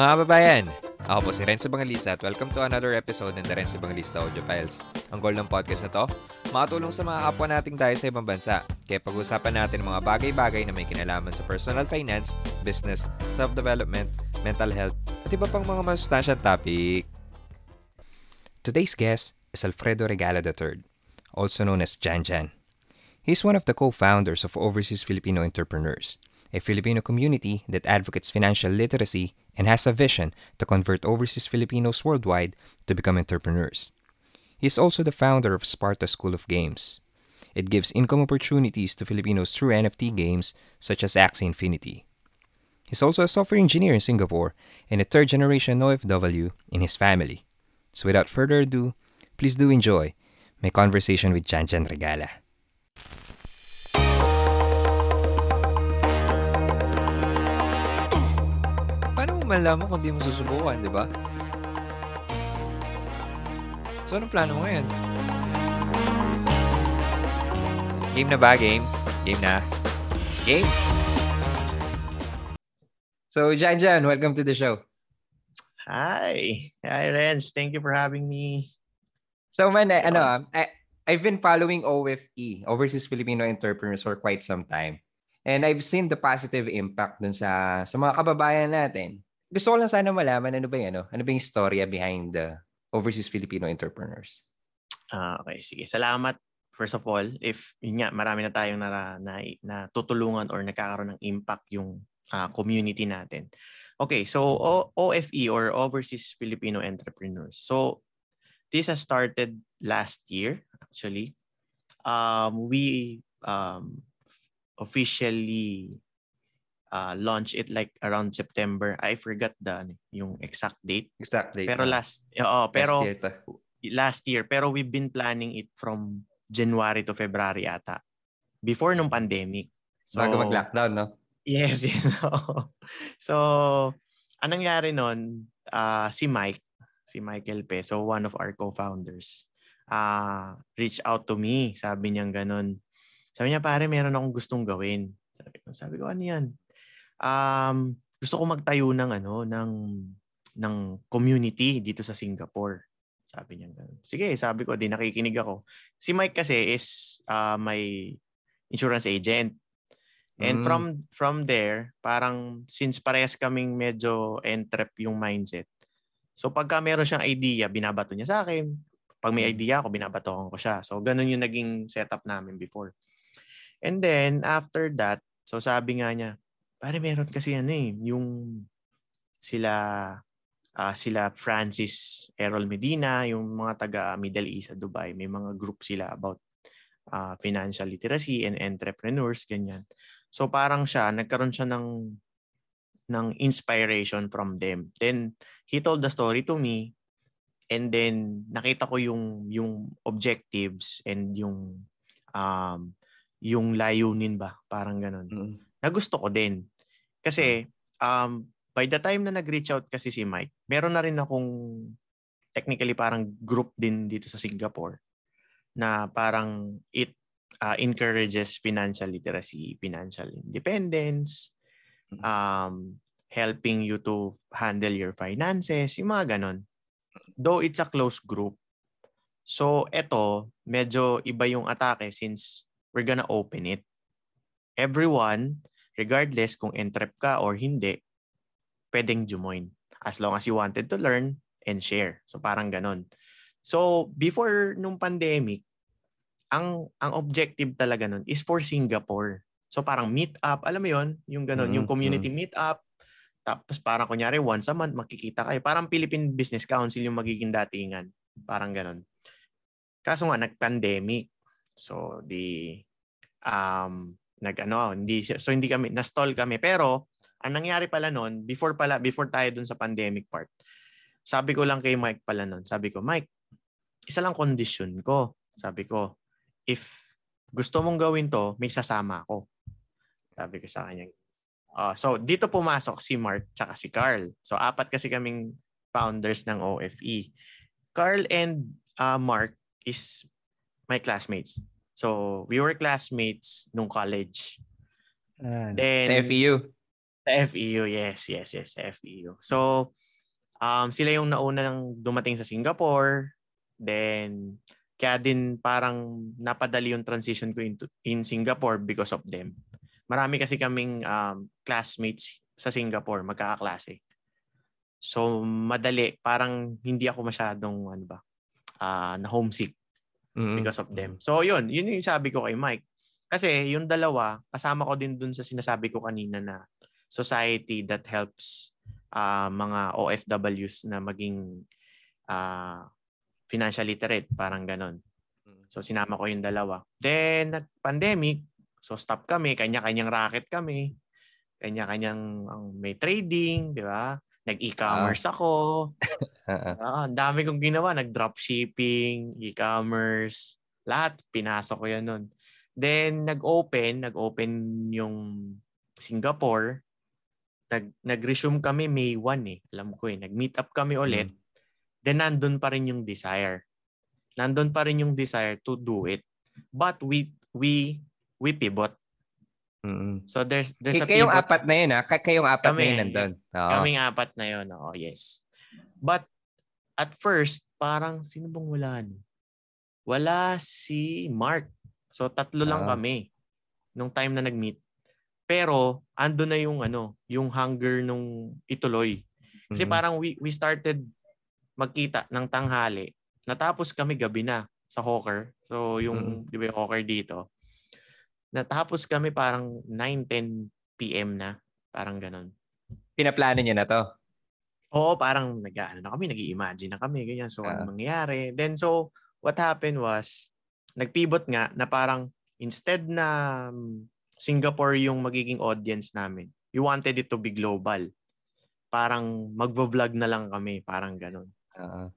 Mga kababayan, ako po si Renzo Bangalista at welcome to another episode ng The Renzo Bangalista Audio Files. Ang goal ng podcast na to, makatulong sa mga kapwa nating tayo sa ibang bansa. Kaya pag-usapan natin mga bagay-bagay na may kinalaman sa personal finance, business, self-development, mental health, at iba pang mga masustansyang topic. Today's guest is Alfredo Regala III, also known as Jan Jan. He's one of the co-founders of Overseas Filipino Entrepreneurs, a Filipino community that advocates financial literacy and has a vision to convert overseas Filipinos worldwide to become entrepreneurs. He is also the founder of Sparta School of Games. It gives income opportunities to Filipinos through NFT games such as Axie Infinity. He's also a software engineer in Singapore and a third generation OFW in his family. So without further ado, please do enjoy my conversation with Janjan Regala. Malaman kung di mo susubukan, di ba? So, anong plano mo ngayon? Game na ba? Game? Game na? Game! So, Jan Jan, welcome to the show. Hi. Hi, Renz. Thank you for having me. So, man, I, ano, I, I've been following OFE, Overseas Filipino Entrepreneurs, for quite some time. And I've seen the positive impact dun sa, sa mga kababayan natin. Gusto ko lang sana malaman ano ba yung, ano, ano ba yung storya behind the Overseas Filipino Entrepreneurs. Ah, okay, sige. Salamat. First of all, if yun nga, marami na tayong na, na, na tutulungan or nagkakaroon ng impact yung ah, community natin. Okay, so o- OFE or Overseas Filipino Entrepreneurs. So this has started last year actually. Um, we um, officially uh, launched it like around September. I forgot the ano, yung exact date. Exactly. Pero last oo, pero year to. last year, pero we've been planning it from January to February ata. Before nung pandemic. So, Bago mag-lockdown, no? Yes, yes. so, anong nangyari nun, ah, si Mike, si Michael Pe, so one of our co-founders, uh, reached out to me. Sabi niya ganun. Sabi niya, pare, meron akong gustong gawin. Sabi ko, sabi ko ano yan? Um, gusto ko magtayo ng ano, ng ng community dito sa Singapore. Sabi niya ganun. Sige, sabi ko, di nakikinig ako. Si Mike kasi is uh, my insurance agent. And Mm. from from there, parang since parehas kaming medyo entrep yung mindset. So pagka meron siyang idea, binabato niya sa akin. Pag may Mm. idea ako, binabatokan ko siya. So ganun yung naging setup namin before. And then after that, so sabi nga niya, pare meron kasi ano eh, yung sila ah, sila Francis Errol Medina, yung mga taga Middle East sa Dubai, may mga group sila about ah, financial literacy and entrepreneurs ganyan. So parang siya nagkaroon siya ng ng inspiration from them. Then he told the story to me and then nakita ko yung yung objectives and yung um yung layunin ba, parang ganun. Mm. Nagusto ko din. Kasi um by the time na nag-reach out kasi si Mike, meron na rin akong technically parang group din dito sa Singapore na parang it uh, encourages financial literacy, financial independence, um, helping you to handle your finances, yung mga ganon. Though it's a close group. So, eto, medyo iba yung atake since we're gonna open it. Everyone, regardless kung entrep ka or hindi, pwedeng jumoin. As long as you wanted to learn and share. So, parang ganon. So, before nung pandemic, ang ang objective talaga nun is for Singapore. So parang meet up, alam mo 'yon, yung ganun, Mm, yung community meet up. Tapos parang kunyari once a month makikita kayo. Parang Philippine Business Council yung magiging datingan. Parang ganun. Kaso nga nag-pandemic. So di um nag-ano, hindi so hindi kami na-stall kami pero ang nangyari pala noon, before pala before tayo dun sa pandemic part. Sabi ko lang kay Mike pala noon, sabi ko, Mike, isa lang condition ko. Sabi ko, if gusto mong gawin to, may sasama ako. Sabi ko sa kanya. Ah, so, dito pumasok si Mark tsaka si Carl. So, apat kasi kaming founders ng OFE. Carl and uh, Mark is my classmates. So, we were classmates nung college. Ah, Then- sa FEU. Sa FEU, yes, yes, yes, sa FEU. So, um, sila yung nauna nang dumating sa Singapore. Then, kaya din parang napadali yung transition ko into, in Singapore because of them. Marami kasi kaming um, classmates sa Singapore, magkakaklase. So, madali. Parang hindi ako masyadong, ano ba, uh, na homesick mm-hmm. because of them. So, yun. Yun yung sabi ko kay Mike. Kasi yung dalawa, kasama ko din dun sa sinasabi ko kanina na society that helps uh, mga OFWs na maging uh, financial literate, parang ganon. Mm. So sinama ko yung dalawa. Then, at pandemic, so stop kami, kanya-kanyang racket kami, kanya-kanyang um, may trading, di ba? Nag-e-commerce uh, ako. uh, ang dami kong ginawa. Nag-dropshipping, e-commerce, lahat. Pinasok ko yan nun. Then, nag-open, nag-open yung Singapore nag, nag-resume kami May 1 eh. Alam ko eh. Nag-meet up kami ulit. Mm. Then nandun pa rin yung desire. Nandun pa rin yung desire to do it. But we we we pivot. Mm-hmm. So there's there's K- a kayong pivot. apat na yun ha? Kayong apat kami, na yun nandun. Oo. Kaming apat na yun. Oo, yes. But at first, parang sino bang wala? Wala si Mark. So tatlo lang uh, kami nung time na nag-meet. Pero ando na yung ano, yung hunger nung ituloy. Kasi mm-hmm. parang we we started magkita ng tanghali. Natapos kami gabi na sa Hawker. So yung mm-hmm. 'di ba yung Hawker dito. Natapos kami parang 9-10 PM na. Parang ganun. Pinaplano niyo na to? Oo, parang nag-ano na kami, nag-imagine na kami, ganyan. So, uh, ano mangyayari? Then, so, what happened was, nag-pivot nga na parang instead na Singapore yung magiging audience namin. We wanted it to be global. Parang magvo-vlog na lang kami, parang ganun. Uh-huh.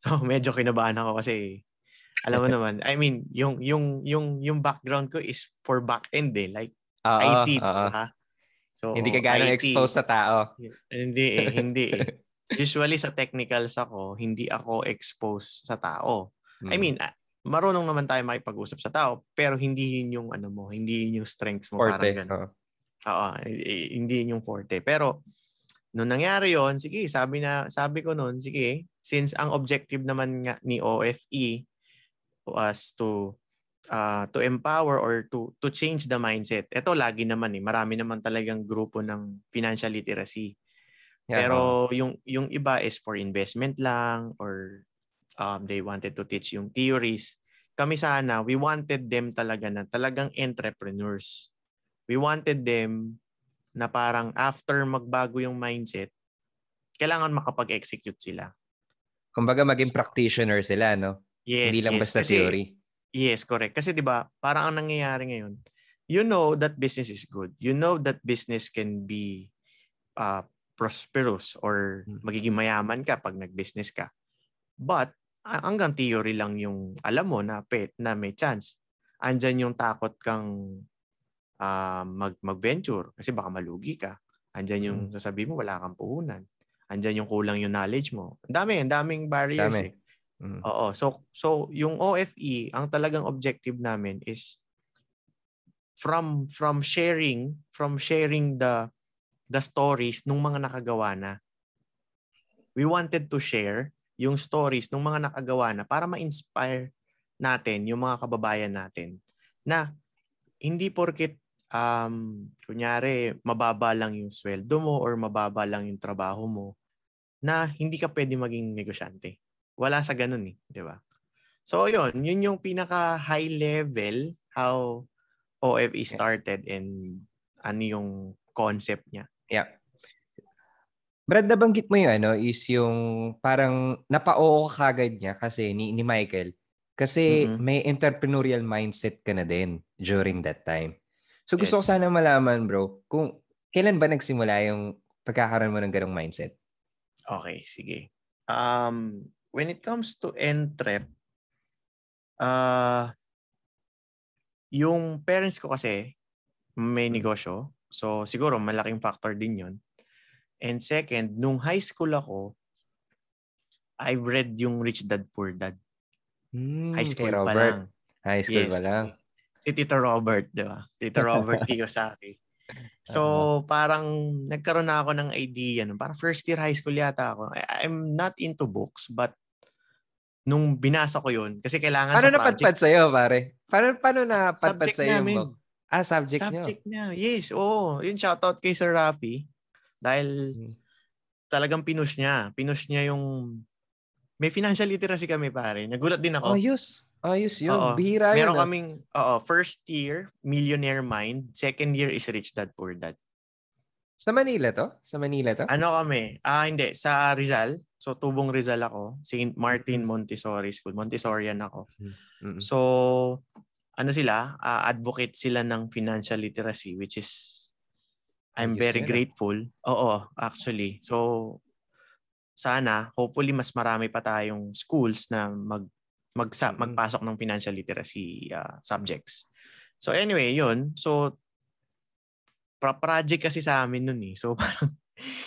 So medyo kinabahan ako kasi alam mo naman, I mean, yung yung yung yung background ko is for back end eh, like uh-huh, IT, uh-huh. ha? So hindi ka gaano exposed sa tao. Hindi eh, hindi eh. Usually sa technicals ako, hindi ako exposed sa tao. Hmm. I mean, marunong naman tayo makipag-usap sa tao, pero hindi yun yung ano mo, hindi yun yung strengths mo. Forte. Parang ganun. Oo, hindi yun yung forte. Pero, nung nangyari yon sige, sabi na sabi ko noon, sige, since ang objective naman nga ni OFE was to uh, to empower or to to change the mindset. Ito lagi naman eh, marami naman talagang grupo ng financial literacy. Yeah, Pero yung yung iba is for investment lang or um, they wanted to teach yung theories. Kami sana, we wanted them talaga na talagang entrepreneurs. We wanted them na parang after magbago yung mindset, kailangan makapag-execute sila. Kumbaga maging so, practitioner sila, no? Yes, Hindi lang yes. basta Kasi, theory. Yes, correct. Kasi 'di ba, parang ang nangyayari ngayon, you know that business is good. You know that business can be uh, prosperous or hmm. magiging mayaman ka pag nag-business ka. But hanggang theory lang yung alam mo na pet na may chance. Andyan yung takot kang uh, mag mag-venture kasi baka malugi ka. Andyan yung mm. sasabi mo wala kang puhunan. Andyan yung kulang yung knowledge mo. Ang dami, ang daming barriers Dami. eh. Mm. Oo. So so yung OFE, ang talagang objective namin is from from sharing, from sharing the the stories ng mga nakagawa na. We wanted to share yung stories ng mga nakagawa na para ma-inspire natin yung mga kababayan natin na hindi porket um, kunyari mababa lang yung sweldo mo or mababa lang yung trabaho mo na hindi ka pwede maging negosyante. Wala sa ganun eh, di ba? So yun, yun yung pinaka high level how OFE started and ano yung concept niya. Yeah. Brad, nabanggit mo yung ano, is yung parang napa-oo ka kagad niya kasi ni, ni Michael. Kasi mm-hmm. may entrepreneurial mindset ka na din during that time. So gusto yes. ko sana malaman, bro, kung kailan ba nagsimula yung pagkakaroon mo ng ganong mindset? Okay, sige. Um, when it comes to entrep, uh, yung parents ko kasi may negosyo. So siguro malaking factor din yon And second, nung high school ako, I read yung Rich Dad Poor Dad. Hmm, high school pa lang. High school yes. pa lang. Si Tito Robert, di ba? Tito Robert Kiyosaki. So, parang nagkaroon na ako ng idea. No? Parang first year high school yata ako. I- I'm not into books, but nung binasa ko yun, kasi kailangan Paano sa project. napadpad sa'yo, pare? Paano, paano napadpad Subject sa'yo yung namin. book? Ah, subject, Subject niya. Yes, oo. Yun, shoutout kay Sir Rafi. Dahil Hmm. talagang pinush niya. Pinush niya yung... May financial literacy kami, pare. Nagulat din nyo. ako. Ayos. Ayos yun. Oo. Bihira yun. Meron ah. kaming, oo, first year, Millionaire Mind. Second year is Rich Dad Poor Dad. Sa Manila to? Sa Manila to? Ano kami? Ah, hindi. Sa Rizal. So, tubong Rizal ako. St. Martin Mm. Montessori School. Montessorian ako. Mm-mm. So, ano sila? Ah, advocate sila ng financial literacy which is I'm very ah. grateful. Oo, actually. So, sana, hopefully, mas marami pa tayong schools na mag, magsa, Mm-mm. magpasok ng financial literacy ah, subjects. So, anyway, yun. So, pra- project kasi sa amin nun eh. So, parang,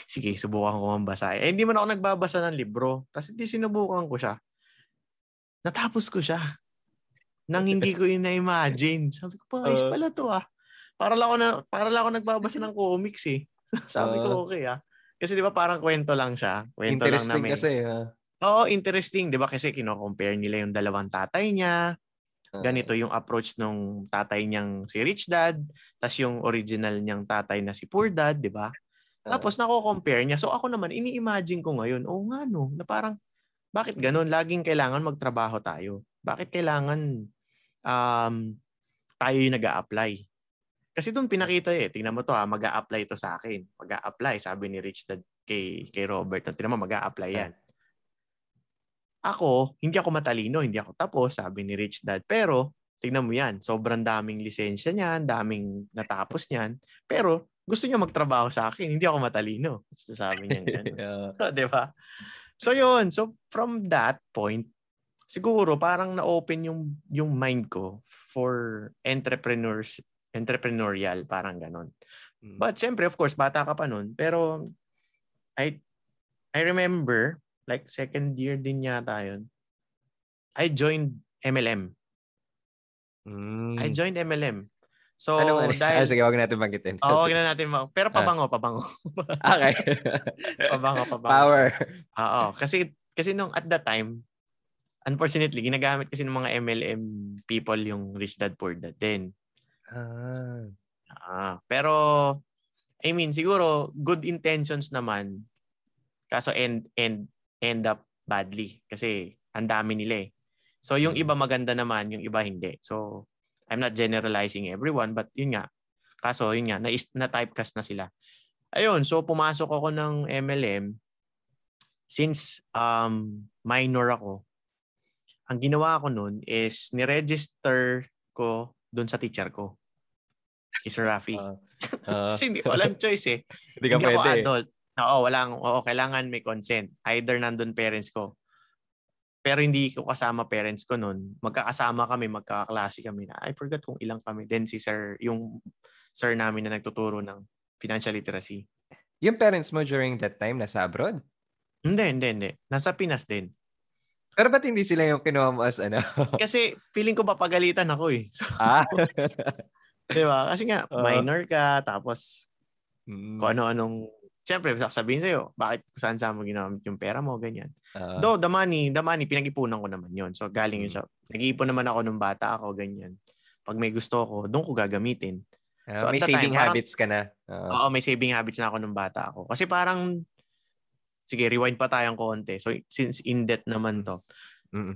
sige, subukan ko mambasa. Eh, hindi man ako nagbabasa ng libro. Kasi hindi sinubukan ko siya. Natapos ko siya. Nang hindi ko yun na-imagine. Sabi ko, pa, Uh. pala to ah. Para lang ako, na, para lang ako nagbabasa ng comics eh. Sabi ko, okay ah. Kasi di ba parang kwento lang siya. Kwento lang Interesting namin. kasi. ah. Oo, interesting. Di ba kasi kino-compare nila yung dalawang tatay niya. Ah. Ganito yung approach nung tatay niyang si Rich Dad. Tapos yung original niyang tatay na si Poor Dad, di ba? Ah. Tapos nako-compare niya. So ako naman, ini-imagine ko ngayon, oh nga no, na parang, bakit ganun? Laging kailangan magtrabaho tayo. Bakit kailangan um, tayo yung nag apply Kasi doon pinakita eh, tingnan mo to ha, mag apply to sa akin. mag apply sabi ni Rich Dad kay, kay Robert. Tingnan mo, mag apply yan. Ako, hindi ako matalino, hindi ako tapos, sabi ni Rich Dad. Pero, tingnan mo yan, sobrang daming lisensya niyan, daming natapos niyan. Pero, gusto niya magtrabaho sa akin, hindi ako matalino. Sabi niya ganun. Ah. 'Di ba? So yun, so from that point, siguro parang na-open yung yung mind ko for entrepreneurs entrepreneurial parang ganon. Mm. But syempre of course bata ka pa noon, pero I I remember like second year din yata yun. I joined MLM. Mm. I joined MLM. So ano, ano? dahil Ah, sige, wag natin banggitin. Oo, wag na natin ma- pero pabango, pabango. okay. pabango, pabango. Power. Oo, kasi kasi nung at that time, unfortunately, ginagamit kasi ng mga MLM people yung Rich Dad Poor Dad din. Ah. Ah, pero I mean, siguro good intentions naman. Kaso end end end up badly kasi ang dami nila eh. So yung Mm. iba maganda naman, yung iba hindi. So I'm not generalizing everyone but yun nga. Kaso yun nga, na, na typecast na sila. Ayun, so pumasok ako ng MLM since um minor ako. Ang ginawa ko noon is ni-register ko doon sa teacher ko. Kay Sir Rafi. Ah. Kasi hindi ko alam choice eh. Hindi ka hindi ako pwede. adult. Oo, walang, oo, kailangan may consent. Either nandun parents ko. Pero hindi ko kasama parents ko noon. Magkakasama kami, magkakaklase kami na. I forgot kung ilang kami. Then si sir, yung sir namin na nagtuturo ng financial literacy. Yung parents mo during that time nasa abroad? Hindi, hindi, hindi. Nasa Pinas din. Pero ba't hindi sila yung kinuha mo as ano? Kasi feeling ko papagalitan ako eh. So, ah? di ba? Kasi nga, minor ka, tapos Mm. kung ano-anong Siyempre, sasabihin sa'yo, bakit saan saan mo ginamit yung pera mo, ganyan. Ah. Though, the money, the money, pinag-ipunan ko naman yon So, galing yun Mm. sa, nag-iipon naman ako nung bata ako, ganyan. Pag may gusto ko, doon ko gagamitin. Ah, so, may the time, saving parang- habits ka na. Ah. Oo, may saving habits na ako nung bata ako. Kasi parang, sige, rewind pa tayong konti. So, since in-debt naman to. Mm.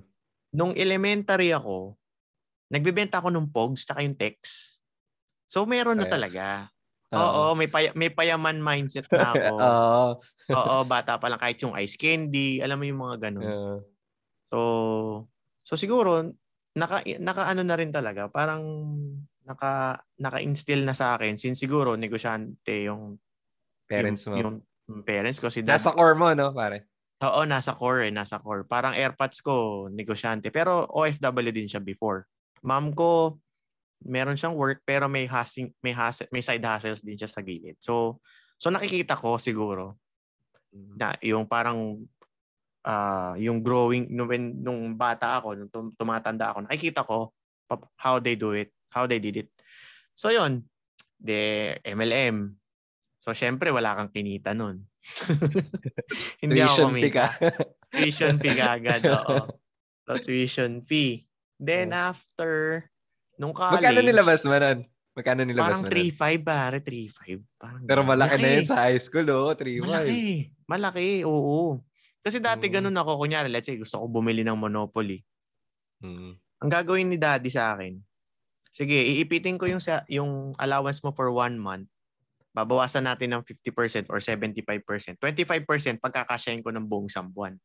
Nung elementary ako, nagbebenta ako ng pogs tsaka yung text. So, meron na talaga. Oo, may, paya, may payaman mindset na ako. Oo. Oo, bata pa lang kahit yung ice candy, alam mo yung mga ganun. Ah. So, so siguro naka naka ano na rin talaga, parang naka naka-instill na sa akin since siguro negosyante yung parents yung, mo. yung parents ko si dad. Nasa core mo, no, pare? Oo, nasa core eh, nasa core. Parang airpods ko negosyante, pero OFW din siya before. Mom ko meron siyang work pero may hustle, may hustle, may side hustles din siya sa gilid. So so nakikita ko siguro na yung parang ah yung growing nung, when, nung bata ako, nung tum- tumatanda ako, nakikita ko how they do it, how they did it. So yun, De, MLM. So, syempre, wala kang kinita nun. Hindi ako Tuition fee ka. kumita. tuition fee agad, oo. So, tuition fee. Then, after, nung college, Magkano nilabas mo nun? Magkano nilabas parang mo nun? 3.5 pare, 3.5. Parang, Pero malaki na yun Malaki. sa high school, oh. 3 Malaki. Malaki, oo. Kasi dati Mm. ganun ako. Kunyari, let's say, gusto ko bumili ng Monopoly. Mm. Ang gagawin ni daddy sa akin, sige, iipitin ko yung, sa, yung allowance mo for one month. Babawasan natin ng 50% or 75%. 25% pagkakasyahin ko ng buong isang buwan.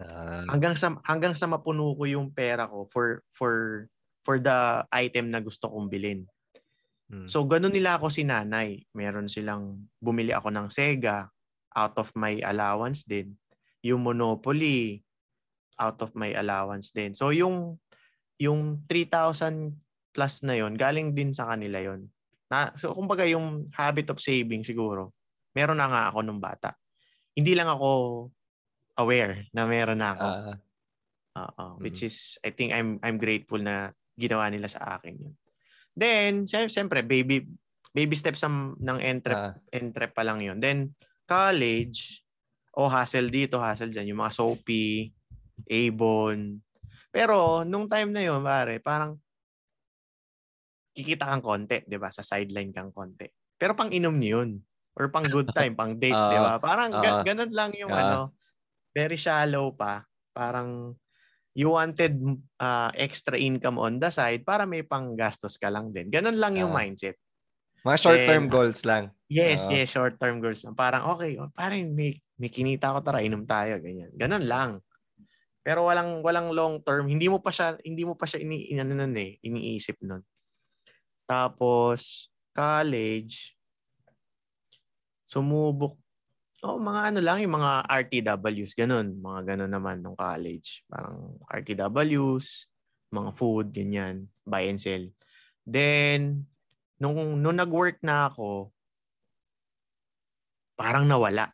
Ah, Hanggang sa hanggang sa mapuno ko yung pera ko for for for the item na gusto kong bilhin. mm. So ganun nila ako si nanay. Meron silang bumili ako ng Sega out of my allowance din. Yung Monopoly out of my allowance din. So yung yung 3,000 plus na yon galing din sa kanila yon. Na so kumbaga yung habit of saving siguro. Meron na nga ako nung bata. Hindi lang ako aware na meron na ako. Ah, Oo, which is I think I'm I'm grateful na ginawa nila sa akin yun. Then, siyempre baby baby steps ng ng entrep ah, entrep pa lang yun. Then college, o hustle dito, hustle diyan, yung mga Soapy, Avon. Pero nung time na yun, pare, parang kikita kang konti, 'di ba? Sa sideline kang konti. Pero pang inom niyo yun. Or pang good time, pang date, Oo. 'di ba? Parang Oo. ganun lang yung Oo. ano. Very shallow pa. Parang you wanted uh, extra income on the side para may panggastos ka lang din. Ganun lang yung Ah. mindset. mga short-term Then, goals lang. Yes, Oo. yes, short-term goals lang. Parang okay, oh, parang may, may kinita ko tara, inom tayo, ganyan. Ganun lang. Pero walang walang long term, hindi mo pa siya hindi mo pa siya ini inano nun eh, iniisip nun. Tapos college sumubok Oh, mga ano lang, yung mga RTWs, ganun. Mga ganun naman nung college. Parang RTWs, mga food, ganyan. Buy and sell. Then, nung, nung nag-work na ako, parang nawala.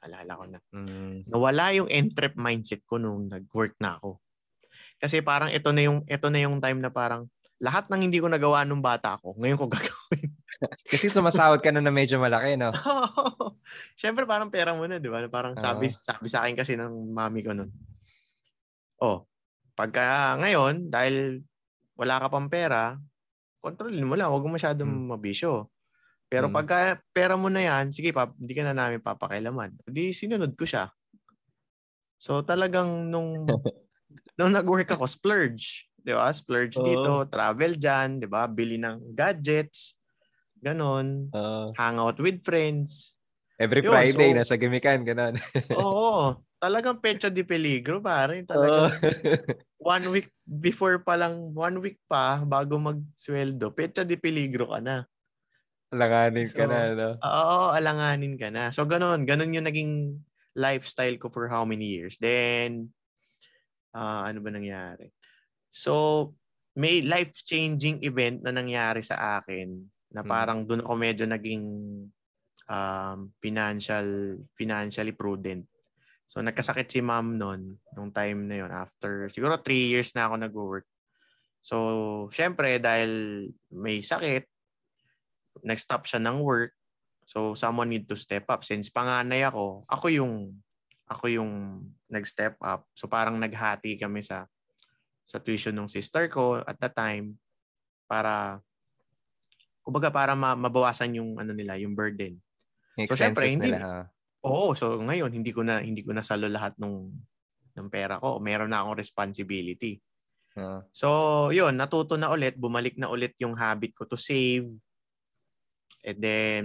Alala ko na. Mm. Nawala yung entrep mindset ko nung nag-work na ako. Kasi parang ito na yung ito na yung time na parang lahat ng hindi ko nagawa nung bata ako, ngayon ko gagawin. Kasi sumasahod ka na na medyo malaki, no? Siyempre parang pera mo na, di ba? Parang sabi, Oo. sabi sa akin kasi ng mami ko nun. Oh, pagka ngayon, dahil wala ka pang pera, kontrolin mo lang, huwag mo masyadong Hmm. mabisyo. Pero Hmm. pagka pera mo na yan, sige, pap, hindi ka na namin papakailaman. Di sinunod ko siya. So talagang nung nung nag-work ako, splurge. Di ba? Splurge Oo. dito, travel dyan, di ba? Bili ng gadgets, ganon Oo. hangout with friends. every Yun, Friday, so- nasa gimikan, ganun. Oo. Talagang pecha di peligro, pare. Talagang one week before pa lang, one week pa bago magsweldo, pecha di peligro ka na. Langanin ka So, na, no? Oo, alanganin ka na. So, ganun. Ganun yung naging lifestyle ko for how many years. Then, ah, ano ba nangyari? So, may life-changing event na nangyari sa akin na Hmm. parang doon ako medyo naging um, financial financially prudent. So nagkasakit si ma'am noon nung time na yon after siguro three years na ako nag-work. So syempre dahil may sakit nag-stop siya ng work. So someone need to step up since panganay ako, ako yung ako yung nag-step up. So parang naghati kami sa sa tuition ng sister ko at the time para kumbaga para ma- mabawasan yung ano nila, yung burden. Yung So, syempre, hindi- nila? Oo, so ngayon hindi ko na hindi ko na salo lahat nung ng pera ko. Meron na akong responsibility. Oo. So, yun, natuto na ulit, bumalik na ulit yung habit ko to save. And then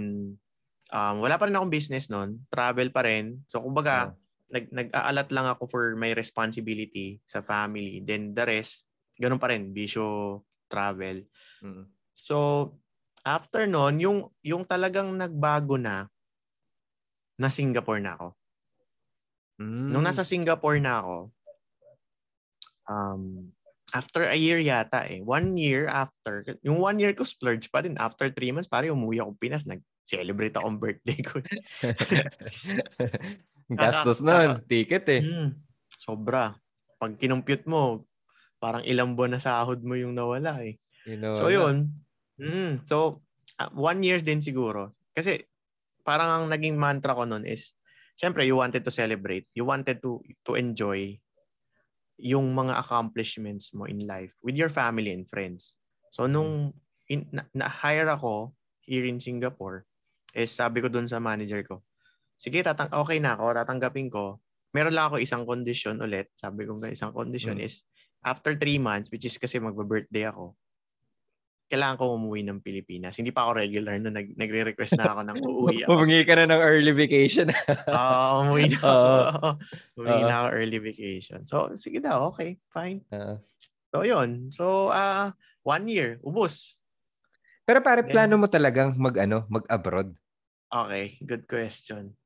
um, wala pa rin akong business noon, travel pa rin. So, kumbaga, nag nag-aalat lang ako for my responsibility sa family. Then the rest, ganun pa rin, bisyo, travel. Mm. So, after nun, yung, yung talagang nagbago na, na Singapore na ako. Mm. Nung nasa Singapore na ako, um, after a year yata eh, one year after, yung one year ko splurge pa din. After three months, pare umuwi ako Pinas, nag-celebrate akong birthday ko. Gastos Kaka- nun. Ticket eh. Mm, sobra. Pag kinumpute mo, parang ilang buwan na sahod mo yung nawala eh. You know, So yun. Mm, so ah, one year din siguro. Kasi parang ang naging mantra ko noon is, syempre, you wanted to celebrate. You wanted to to enjoy yung mga accomplishments mo in life with your family and friends. So, nung in, na, na-hire ako here in Singapore, is sabi ko dun sa manager ko, sige, tatang okay na ako, tatanggapin ko. Meron lang ako isang condition ulit. Sabi ko nga isang condition Mm. is after three months, which is kasi magba-birthday ako, kailangan ko umuwi ng Pilipinas. Hindi pa ako regular na nag, nagre-request na ako ng uuwi ako. Humingi ka na ng early vacation. Oo, umuwi na ako. Oo. umuwi Oo. na ako early vacation. So, sige daw, okay, fine. Oo. So, yun. So, ah one year, ubos. Pero pare, Then- plano mo talagang mag, ano, mag-abroad? Okay, good question.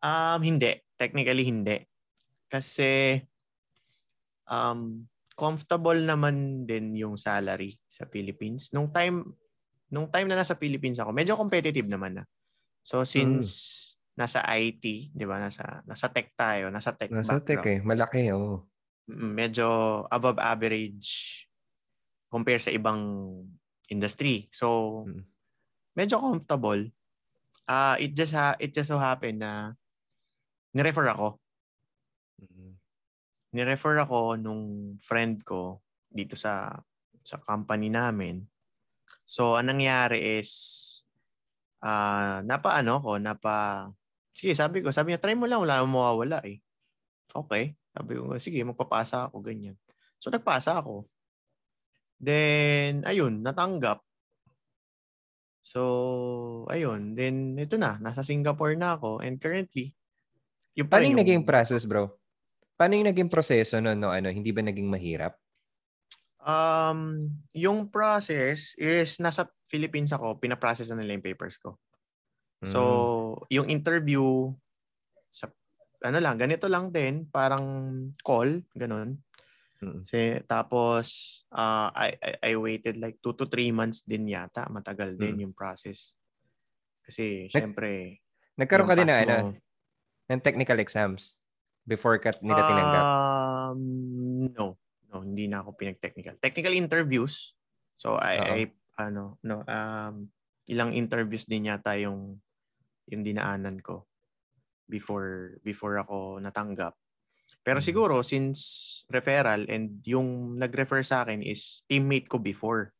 Um, hindi. Technically, hindi. Kasi, um, comfortable naman din yung salary sa Philippines. Nung time, nung time na nasa Philippines ako, medyo competitive naman na. So, since nasa IT, di ba, nasa, nasa tech tayo, nasa tech Nasa tech background. eh. Malaki. Mm, medyo above average compare sa ibang industry. So, Mm. medyo comfortable. Ah, it just ha- it just so happened na ni-refer ako. Ni-refer ako nung friend ko dito sa sa company namin. So, anong nangyari is ah napa ano ko, napa Sige, sabi ko, sabi niya, try mo lang, wala namang mawawala eh. Okay. Sabi ko, sige, magpapasa ako, ganyan. So, nagpasa ako. Then, ayun, natanggap. So, ayun. Then, ito na. Nasa Singapore na ako. And currently, yung pa Paano yung naging process, bro? Paano yung naging proseso no, no ano, hindi ba naging mahirap? Um, yung process is, nasa Philippines ako, pinaprocess na nila yung papers ko. So, Mm. yung interview, sa, ano lang, ganito lang din, parang call, ganun. Mm. Kasi, tapos, uh, I, I, I waited like two to three months din yata. Matagal din Mm. yung process. Kasi, Nag- syempre, Nagkaroon yung ka din na, ano, ng technical exams before ka nila tinanggap. Um, no. No, hindi na ako pinag-technical. Technical interviews. So, I, Oo. I ano, no, um, ilang interviews din yata yung yung dinaanan ko before before ako natanggap. Pero Mm. siguro since referral and yung nag-refer sa akin is teammate ko before.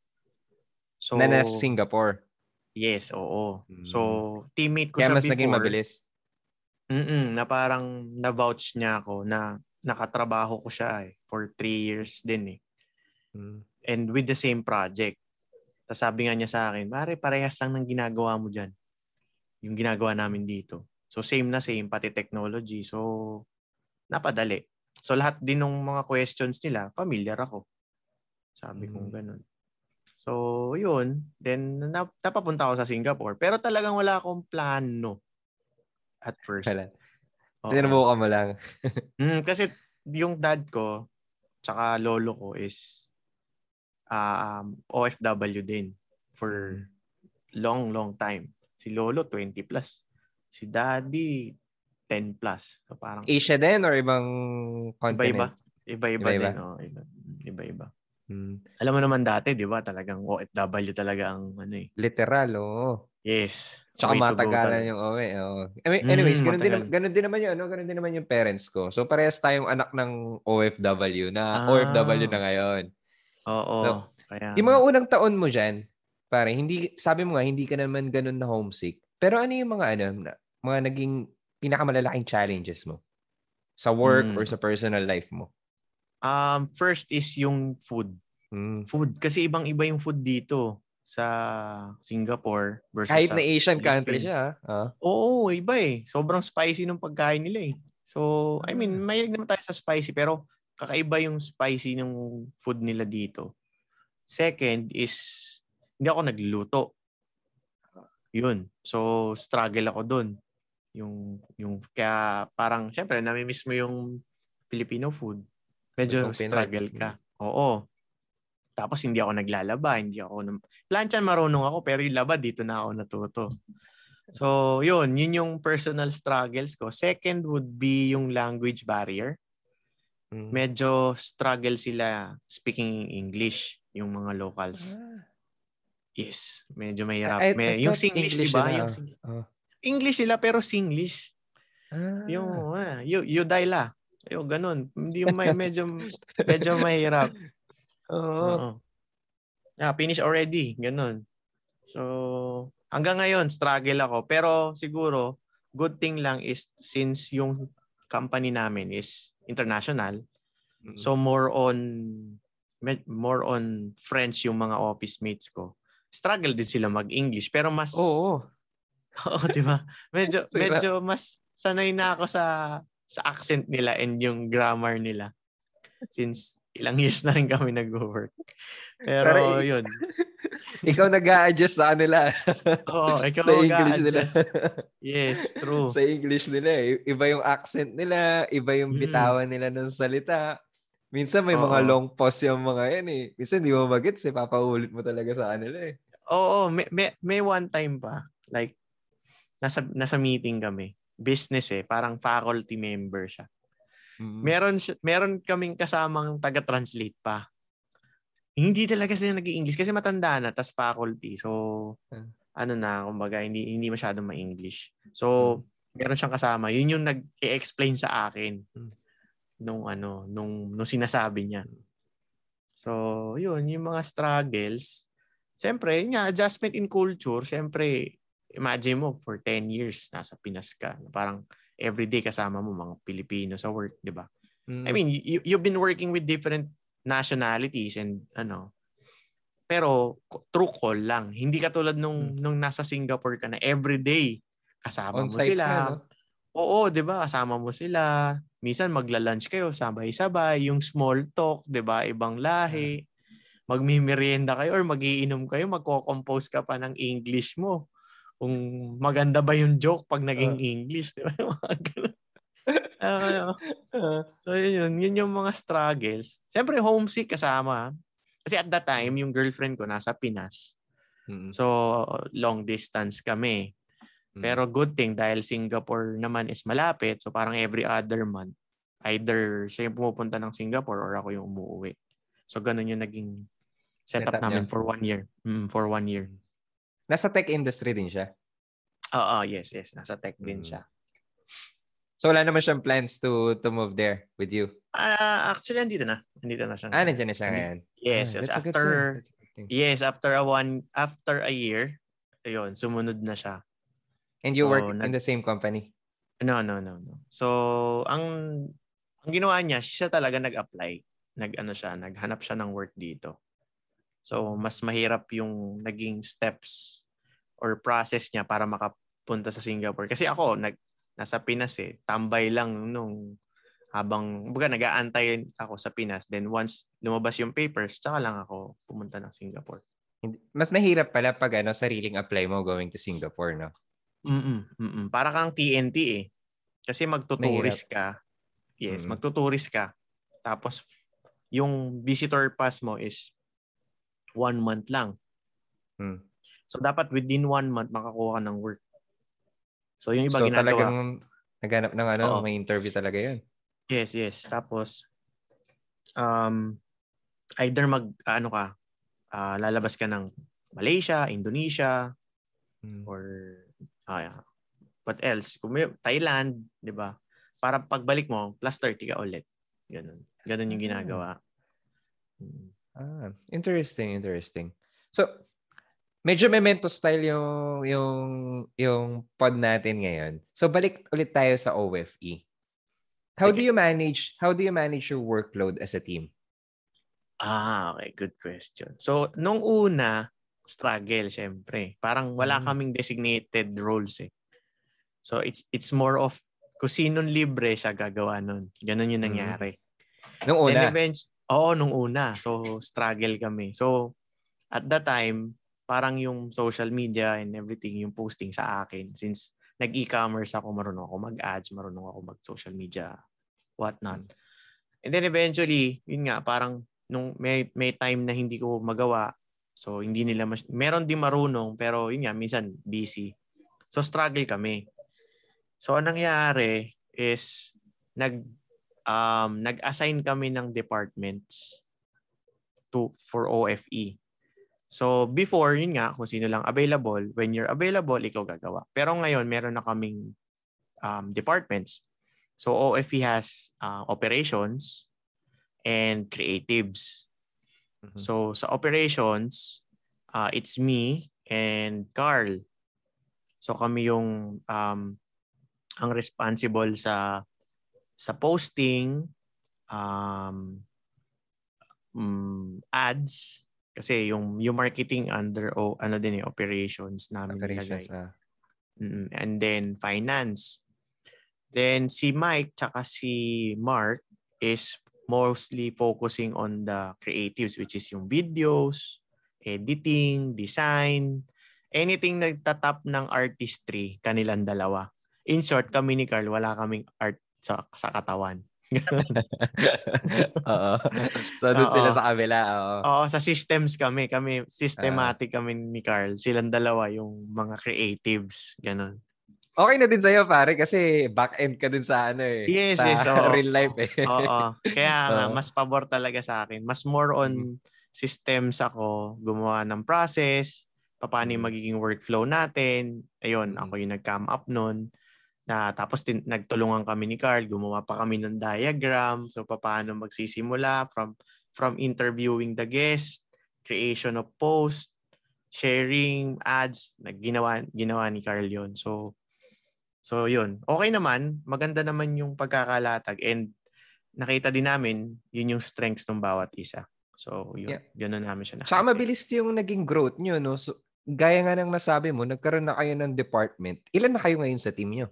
So na nasa Singapore. Yes, oo. Mm. So teammate ko Kaya siya mas before. naging mabilis. Mm, na parang na-vouch niya ako na nakatrabaho ko siya eh, for three years din eh. Mm. And with the same project. Tapos sabi nga niya sa akin, pare, parehas lang ng ginagawa mo dyan. Yung ginagawa namin dito. So same na same, pati technology. So napadali. So lahat din ng mga questions nila, familiar ako. Sabi kong Mm. ganun. So yun, then nap- napapunta ako sa Singapore. Pero talagang wala akong plano at first. Wala. Oo. Sinubukan mo lang. Mm, kasi yung dad ko, tsaka lolo ko is um, OFW din for long, long time. Si lolo, 20 plus. Si daddy, 10 plus. So parang Asia din or ibang iba-iba. continent? Iba-iba Iba-iba. din. Oh, iba, iba-iba. Mm. Alam mo naman dati, di ba? Talagang OFW talaga ang ano eh. Literal, oo. Yes. Tsaka matagalan yung OE. Oo. I mean, Mm, anyways, ganun, din, matagal. ganun din naman yung, ano, ganun din naman yung parents ko. So, parehas tayong anak ng OFW na Ah. OFW na ngayon. Oo. So, kaya, Yung mga unang taon mo dyan, pare, hindi, sabi mo nga, hindi ka naman ganun na homesick. Pero ano yung mga, ano, mga naging pinakamalalaking challenges mo? Sa work Mm. or sa personal life mo? um, first is yung food. Mm. Food. Kasi ibang-iba yung food dito sa Singapore versus Kahit sa na Asian country siya, ah. Oo, iba eh. Sobrang spicy ng pagkain nila eh. So, I mean, Ah. mahilig naman tayo sa spicy pero kakaiba yung spicy ng food nila dito. Second is, hindi ako nagluluto. Yun. So, struggle ako dun. Yung, yung, kaya parang, syempre, namimiss mo yung Filipino food. Medyo struggle ka. Oo. Tapos hindi ako naglalaba, hindi ako nam- Planchan marunong ako pero yung laba dito na ako natuto. So, yun, yun yung personal struggles ko. Second would be yung language barrier. Mm. Medyo struggle sila speaking English, yung mga locals. Ah. Yes, medyo mahirap. I- I May, yung thought Singlish, English ba? sila. Yung Sing- Oh. English sila pero Singlish. Ah. Yung, ah, you, you die la. Yung ganun. Hindi yung may, medyo, medyo mahirap. Oo. Oo. Yeah, finish already. Ganun. So, hanggang ngayon, struggle ako. Pero siguro, good thing lang is since yung company namin is international, Mm. so more on more on French yung mga office mates ko. Struggle din sila mag-English pero mas Oo. Oo, di ba? Medyo medyo mas sanay na ako sa sa accent nila and yung grammar nila. Since ilang years na rin kami nag-work. Pero, Pero yun. Ikaw nag adjust sa kanila. Oo, ikaw sa English nila. Yes, true. sa English nila eh. Iba yung accent nila, iba yung Mm. bitawan nila ng salita. Minsan may mga Oo. long pause yung mga yan eh. Minsan di mo magets eh. Papaulit mo talaga sa kanila eh. Oo, may, may, may one time pa. Like, nasa, nasa meeting kami. Business eh. Parang faculty member siya. Mm. Meron, meron kaming kasamang taga-translate pa. Hindi talaga sila nag-English kasi matanda na, tas faculty. So, Hmm. ano na, kumbaga, hindi, hindi masyadong ma-English. So, Hmm. meron siyang kasama. Yun yung nag-explain sa akin Hmm. nung ano, nung, nung sinasabi niya. So, yun, yung mga struggles. Siyempre, yun nga, adjustment in culture, siyempre, imagine mo, for 10 years, nasa Pinas ka. Parang everyday kasama mo mga Pilipino sa work, di ba? Mm. I mean, you, you've been working with different nationalities and ano, pero true call lang. Hindi katulad nung, Hmm. nung nasa Singapore ka na everyday kasama mo On-site sila. na, no? Oo, 'di ba? Kasama mo sila. Minsan magla-lunch kayo sabay-sabay, yung small talk, 'di ba? Ibang lahi. Magmimerienda kayo or magiinom kayo, magko-compose ka pa ng English mo. Kung maganda ba yung joke pag naging Ah. English, 'di ba? Ah. so yun, yun yung mga struggles. Siyempre homesick kasama. Kasi at that time, yung girlfriend ko nasa Pinas. Mm. So long distance kami. Mm. Pero good thing dahil Singapore naman is malapit. So parang every other month, either siya yung pumupunta ng Singapore or ako yung umuwi. So ganun yung naging setup Setup namin niya. for one year. Mm, for one year. Nasa tech industry din siya. Oo, yes, yes. Nasa tech din Mm. siya. So wala naman siyang plans to to move there with you. Ah, actually, andito na. Andito na siya. Ah, nandiyan na siya ngayon. Yes, Ah, yes. After, yes, after a one, after a year, ayun, sumunod na siya. And you So, work in the same company? No, no, no, no. So, ang ang ginawa niya, siya talaga nag-apply. Nag ano siya, naghanap siya ng work dito. So, mas mahirap yung naging steps or process niya para makapunta sa Singapore. Kasi ako, nag nasa Pinas eh, tambay lang nung habang baga nag-aantay ako sa Pinas. Then once lumabas yung papers, tsaka lang ako pumunta ng Singapore. Mas mahirap pala pag ano, sariling apply mo going to Singapore, no? Mm-mm, mm-mm. Para kang TNT eh. Kasi magtuturis ka. Yes, Mm. magtuturis ka. Tapos, yung visitor pass mo is one month lang. Hmm. So, dapat within one month makakuha ka ng work. So, yung iba so ginagawa. talagang naghanap ng ano, Oo. may interview talaga yun. Yes, yes. Tapos, um, either mag, ano ka, ah, lalabas ka ng Malaysia, Indonesia, Hmm. or ah, what else? Kung may, Thailand, 'di ba? Para pagbalik mo, plus 30 ka ulit. Ganun. Ganun yung Ah. ginagawa. Mm. Ah, interesting, interesting. So, medyo memento style yung yung yung pod natin ngayon. So balik ulit tayo sa OFE. How do Okay. you manage how do you manage your workload as a team? Ah, okay. Good question. So, nung una, struggle, syempre. Parang wala Mm. kaming designated roles eh. So, it's it's more of kung sinong libre siya gagawa nun. Ganun yung Mm. nangyari. Nung Then una, event- Oo, nung una. So, struggle kami. So, at that time, parang yung social media and everything, yung posting sa akin. Since nag-e-commerce ako, marunong ako mag-ads, marunong ako mag-social media, whatnot. And then eventually, yun nga, parang nung may, may time na hindi ko magawa, so hindi nila, mas, meron din marunong, pero yun nga, minsan busy. So, struggle kami. So, anong nangyari is, nag, um, nag-assign kami ng departments to for OFE. So before, yun nga, kung sino lang available, when you're available, ikaw gagawa. Pero ngayon, meron na kaming um, departments. So OFE has uh, operations and creatives. Mhm. So sa operations, uh, it's me and Carl. So kami yung um, ang responsible sa sa posting, um, mm, ads, kasi yung yung marketing under o ano din eh, operations namin Operations. ah. Mm, and then finance. Then si Mike tsaka si Mark is mostly focusing on the creatives which is yung videos, editing, design, anything nagtatap ng artistry, kanilang dalawa. In short, kami ni Carl, wala kaming art sa, sa katawan. Oo. So, doon sila sa kabila. Oo. Oo, sa systems kami. Kami, systematic kami ni Carl. Silang dalawa yung mga creatives. Ganon. Okay na din sa'yo, pare, kasi back-end ka din sa ano eh. Yes, sa yes, oo. real life eh. Oo. Kaya nga, mas pabor talaga sa akin. Mas more on systems ako, gumawa ng process, paano yung Mm. magiging workflow natin. Ayun, Mm. ako yung nag-come up nun. Na, tapos tin, nagtulungan kami ni Carl, gumawa pa kami ng diagram. So, paano magsisimula from from interviewing the guest, creation of post, sharing ads, nagginawa ginawa ni Carl yon. So, so yun. Okay naman, maganda naman yung pagkakalatag and nakita din namin yun yung strengths ng bawat isa. So, yun. Yeah. Ganun namin siya nakita. mabilis yung naging growth nyo, no? So, gaya nga ng nasabi mo, nagkaroon na kayo ng department. Ilan na kayo ngayon sa team nyo?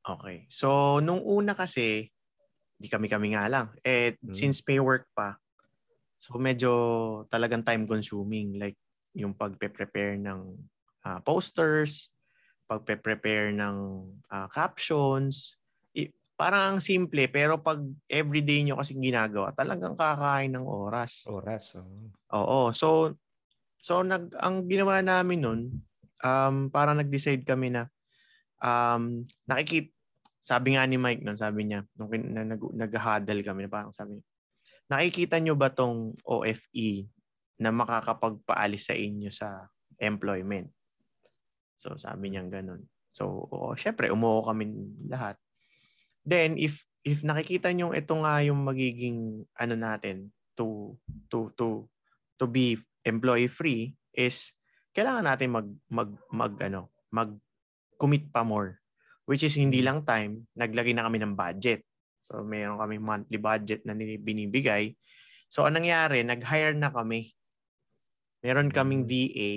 Okay. So, nung una kasi, di kami-kami nga lang. Eh, Mm. since may work pa, so medyo talagang time consuming. Like, yung pagpe-prepare ng ah, posters, pagpe-prepare ng ah, captions. I- parang ang simple, pero pag everyday nyo kasi ginagawa, talagang kakain ng oras. Oras. Oh. Oo. So, so nag, ang ginawa namin nun, um, parang nag-decide kami na um, nakikip, sabi nga ni Mike nun, sabi niya, nung na, nag, nag-huddle kami, parang sabi niya, nakikita nyo ba tong OFE na makakapagpaalis sa inyo sa employment? So, sabi niya ganun. So, oo, syempre, umuo kami lahat. Then, if if nakikita nyo ito nga yung magiging ano natin to to to to be employee free is kailangan natin mag mag mag ano mag commit pa more which is hindi lang time naglagay na kami ng budget. So mayroon kami monthly budget na binibigay. So anong nangyari? Nag-hire na kami. Meron kaming Mm. VA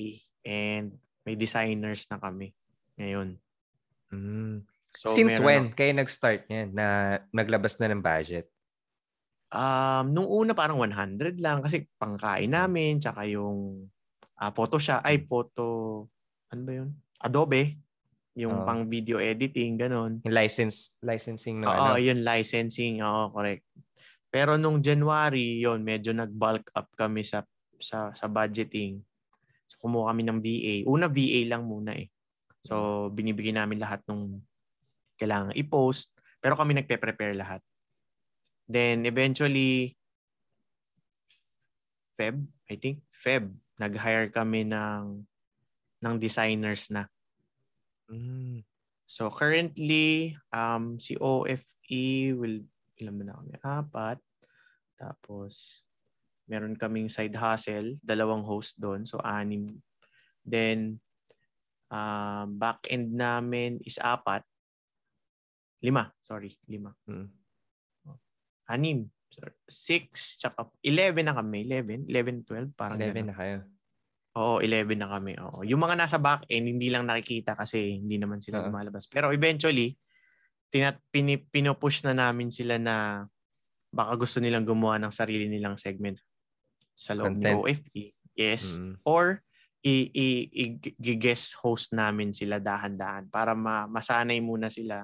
and may designers na kami ngayon. Mm. so Since meron when kayo nag-start niyan na naglabas na ng budget? Um, nung una parang 100 lang kasi pangkain namin tsaka yung ah, Photoshop ay photo ano ba yun? Adobe yung Oo. pang video editing ganon. Yung license, licensing ng Oo, ano? yun licensing, oo, correct. Pero nung January, yun medyo nag-bulk up kami sa sa sa budgeting. So kumuha kami ng VA. Una VA lang muna eh. So binibigyan namin lahat ng kailangan i-post, pero kami nagpe-prepare lahat. Then eventually Feb, I think Feb, nag-hire kami ng ng designers na. Mm. So currently, um, si OFE will, ilan ba na kami? Apat. Tapos, meron kaming side hustle, dalawang host doon. So anim. Then, um, back end namin is apat. Lima, sorry, lima. Mm. Anim. Sorry. Six, tsaka 11 na kami. 11, 11, 12, parang 11 ganun. na kayo. Oo, 11 na kami. Oo. Yung mga nasa back end, hindi lang nakikita kasi hindi naman sila Oo. lumalabas. Pero eventually, tinat, pini, pinupush na namin sila na baka gusto nilang gumawa ng sarili nilang segment sa loob Content. ng OFE. Yes. Mm. Or i-guest host namin sila dahan-dahan para ma, masanay muna sila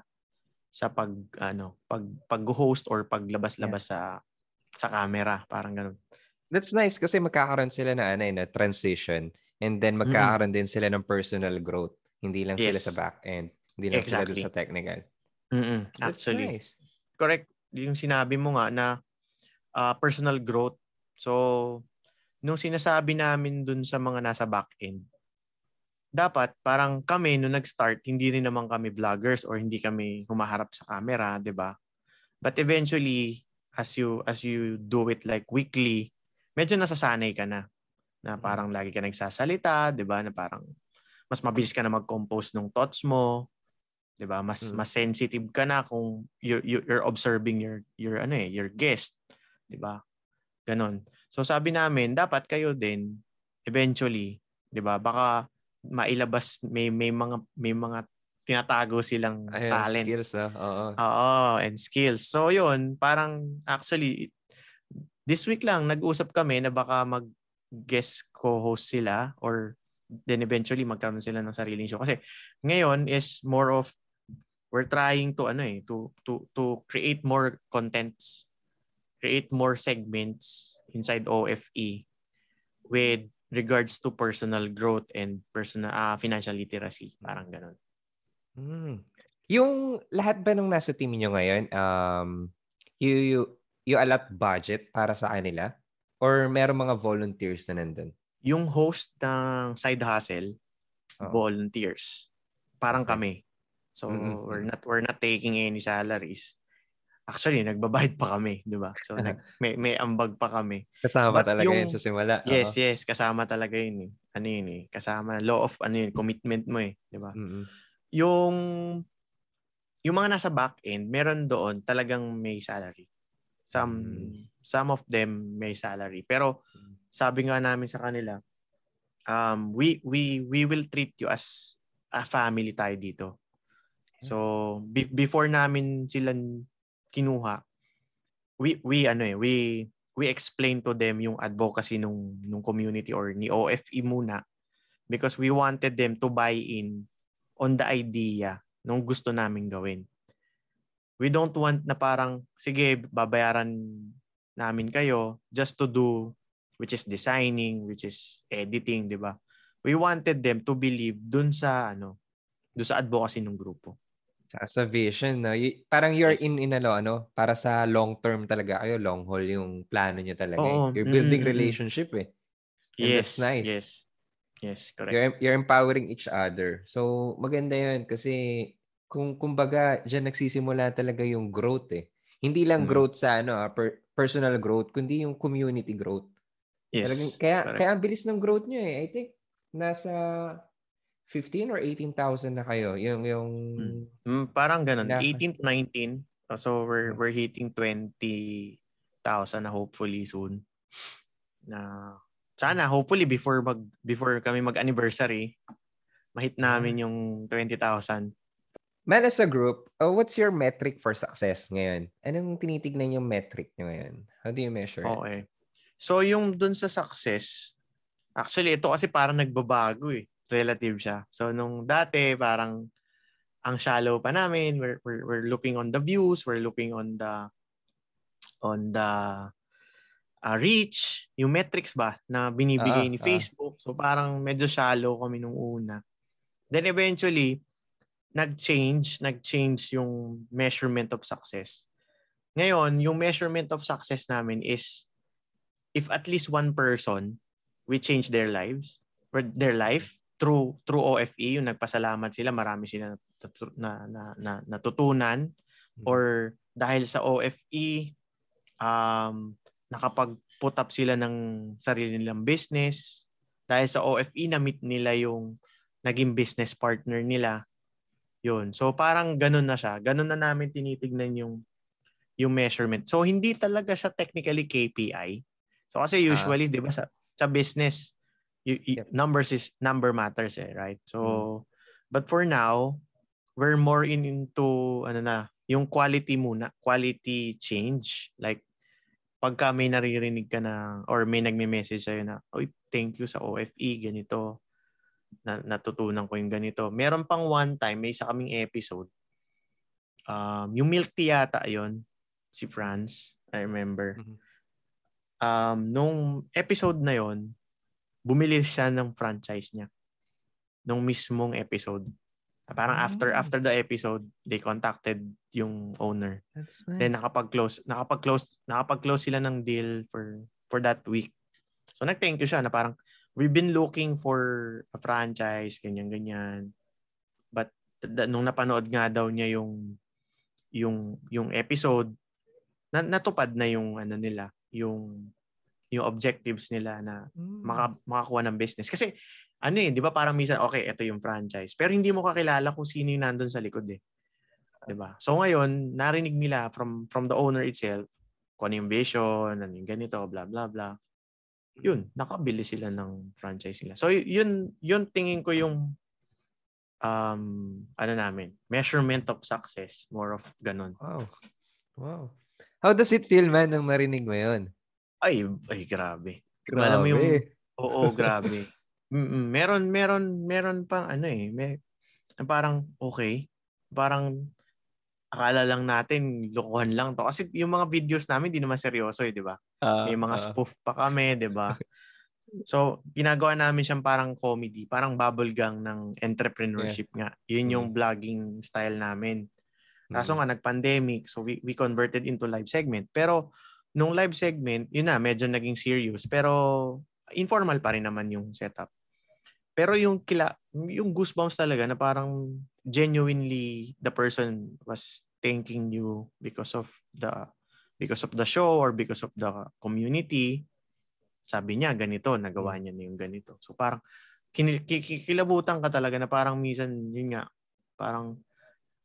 sa pag ano pag pag-host or paglabas-labas sa sa camera parang ganun. That's nice kasi magkakaroon sila na ano, eh, na transition and then magkakaroon din sila ng personal growth. Hindi lang sila Yes. sa back end. Hindi lang sila Exactly. sa technical. Mm-mm, That's actually. nice. correct yung sinabi mo nga na ah, personal growth. So nung sinasabi namin dun sa mga nasa back-end, dapat parang kami nung nag-start, hindi rin naman kami vloggers or hindi kami humaharap sa camera, 'di ba? But eventually, as you as you do it like weekly, medyo nasasanay ka na na Mm. parang lagi ka nagsasalita, 'di ba? Na parang mas mabilis ka na mag-compose ng thoughts mo, 'di ba? Mas Mm. mas sensitive ka na kung you're, you're observing your your ano eh, your guest, 'di ba? Ganon. So sabi namin, dapat kayo din eventually, 'di ba? Baka mailabas may may mga may mga tinatago silang Ayun, talent. skills, ah. Oo. Oo, and skills. So yun, parang actually this week lang nag-usap kami na baka mag guest co-host sila or then eventually magkaroon sila ng sariling show. Kasi ngayon is more of we're trying to ano eh to to to create more contents create more segments inside OFE with regards to personal growth and personal ah, financial literacy. Parang ganun. Hmm. Yung lahat ba nung nasa team niyo ngayon, um, you, you, you allot budget para sa kanila? Or meron mga volunteers na nandun? yung host ng side hustle Oo. volunteers parang Okay. kami so Mm-mm. we're not we're not taking any salaries actually nagbabayad pa kami di ba so nag, may may ambag pa kami Kasama But talaga yung- yun sa simula. yes Oo. yes kasama talaga yun eh ano yun eh kasama law of ano yun commitment mo eh di ba Mm-mm. yung yung mga nasa back end meron doon talagang may salary some Mm. some of them may salary pero sabi nga namin sa kanila um we we we will treat you as a family tayo dito so be- before namin sila kinuha we we ano eh we we explain to them yung advocacy nung nung community or ni OFE muna because we wanted them to buy in on the idea nung gusto namin gawin. We don't want na parang, sige, babayaran namin kayo just to do, which is designing, which is editing, di ba? We wanted them to believe dun sa, ano, dun sa advocacy ng grupo. Sa vision, no? Y- parang you're Yes. in, in ano, ano, para sa long term talaga kayo, long haul yung plano nyo talaga. eh. Oo. You're building Mm, mm, mm. relationship eh. And yes, that's nice. yes. Yes, correct. You're, you're empowering each other. So, maganda yun kasi kung kumbaga diyan nagsisimula talaga yung growth eh. Hindi lang Mm. growth sa ano, ah, per- personal growth, kundi yung community growth. yes. Talagang, kaya correct. kaya ang bilis ng growth niyo eh. I think nasa 15 or 18,000 na kayo. Yung yung Mm, parang ganun. Naka- 18 to 19. Uh, So we're Hmm. we're hitting 20,000 na hopefully soon. Na sana hopefully before mag before kami mag-anniversary, mahit namin yung 20,000. Man, as a group, uh, what's your metric for success ngayon? Anong tinitignan yung metric nyo ngayon? How do you measure it? Okay. So yung dun sa success, actually ito kasi parang nagbabago eh. Relative siya. So nung dati parang ang shallow pa namin, we're, we're, we're looking on the views, we're looking on the on the uh, reach, yung metrics ba na binibigay Ah, ni ah. Facebook. So parang medyo shallow kami nung una. Then eventually, nag-change, nag-change yung measurement of success. Ngayon, yung measurement of success namin is if at least one person we change their lives or their life through through OFE, yung nagpasalamat sila, marami sila na, na, na, natutunan Mhm. or dahil sa OFE um nakapag-put up sila ng sarili nilang business dahil sa OFE na-meet nila yung naging business partner nila yun. So parang ganun na siya. Ganun na namin tinitignan yung yung measurement. So hindi talaga siya technically KPI so kasi usually 'di ba sa sa business you, you- Yep. numbers is number matters eh right? So but for now we're more in into ano na yung quality muna quality change. Like pagka may naririnig ka na or may nagme-message sa'yo na oy thank you sa OFE ganito na, natutunan ko yung ganito. Meron pang one time may isa kaming episode. Um yung milk tea yata yon si Franz I remember. Mhm. um nung episode na yon bumili siya ng franchise niya. Nung mismong episode. Parang after Ah. after the episode they contacted yung owner. That's Then nakapag-close, nakapag-close, nakapag-close sila ng deal for for that week. So nag-thank you siya na parang we've been looking for a franchise, ganyan-ganyan. But nung napanood nga daw niya yung yung yung episode na, natupad na yung ano nila, yung yung objectives nila na Mm. maka, makakuha ng business. Kasi ano eh, 'di ba parang minsan okay, ito yung franchise, pero hindi mo kakilala kung sino yung nandun sa likod eh. 'Di ba? So ngayon, narinig nila from from the owner itself kung ano yung vision, ano yung ganito, blah blah blah. Yun, nakabili sila ng franchise nila. So yun yun tingin ko yung um ano namin, measurement of success, more of ganun. Wow. Wow. How does it feel, man, nung marinig mo yun? Ay, ay grabe. Alam mo yung Grabe. Oo, grabe. Meron meron meron pang ano eh, may parang okay. Parang akala lang natin lokohan lang to kasi yung mga videos namin di naman seryoso eh, di ba? Ah, May mga ah. spoof pa kami, di ba? So, ginagawa namin siyang parang comedy, parang bubble gang ng entrepreneurship nga. Yun yung vlogging style namin. Kaso Mm. nga nag-pandemic, so we, we converted into live segment. Pero nung live segment, yun na, medyo naging serious. Pero informal pa rin naman yung setup. Pero yung kila, yung goosebumps talaga na parang genuinely the person was thanking you because of the because of the show or because of the community. Sabi niya ganito, nagawa niya na yung ganito. So parang kinil- ki- ki- kilabutan ka talaga na parang minsan yun nga, parang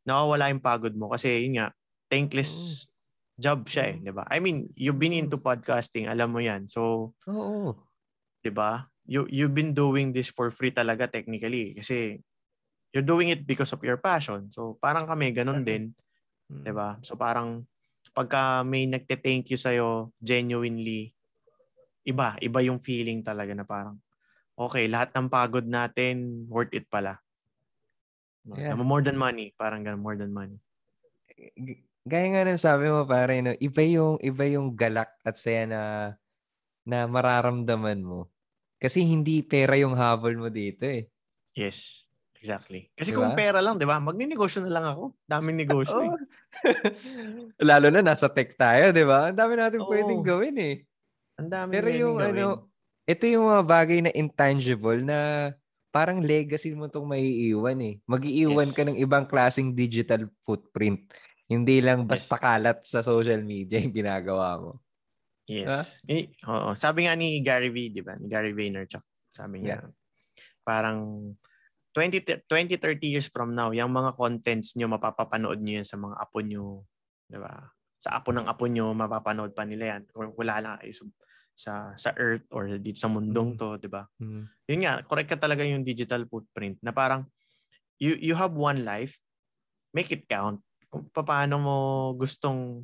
nawawala yung pagod mo kasi yun nga, thankless job siya eh, 'di ba? I mean, you've been into podcasting, alam mo 'yan. So, Oo. 'di ba? You you've been doing this for free talaga technically kasi you're doing it because of your passion. So, parang kami ganun din, Mm. 'di ba? So, parang pagka may nagte-thank you sa'yo genuinely, iba, iba yung feeling talaga na parang okay, lahat ng pagod natin worth it pala. No? Yeah. More than money, parang ganun, more than money. Gaya nga ng sabi mo pare, no, iba yung iba yung galak at saya na na mararamdaman mo. Kasi hindi pera yung habol mo dito eh. Yes. Exactly. Kasi Di kung pera lang, 'di ba? Magninegosyo na lang ako. Daming negosyo eh. Lalo na nasa tech tayo, 'di ba? Ang dami natin Oo. pwedeng gawin eh. Ang daming Pero yung gawin. ano, ito yung mga bagay na intangible na parang legacy mo itong maiiwan eh. Mag-iiwan ka Yes. ng ibang klaseng digital footprint. Hindi lang basta Yes. kalat sa social media yung ginagawa mo. Yes. Eh, oo. Sabi nga ni Gary V, di ba? Ni Gary Vaynerchuk. Sabi niya, parang 20, t- 20, 30 years from now, yung mga contents nyo, mapapapanood nyo yan sa mga apo nyo. Di ba? Sa apo ng apo nyo, mapapanood pa nila yan. Kung wala lang kayo sa, sa, sa earth or dito sa mundong Mm. to, di ba? Mm. Yun nga, correct ka talaga yung digital footprint na parang you, you have one life, make it count. Kung paano mo gustong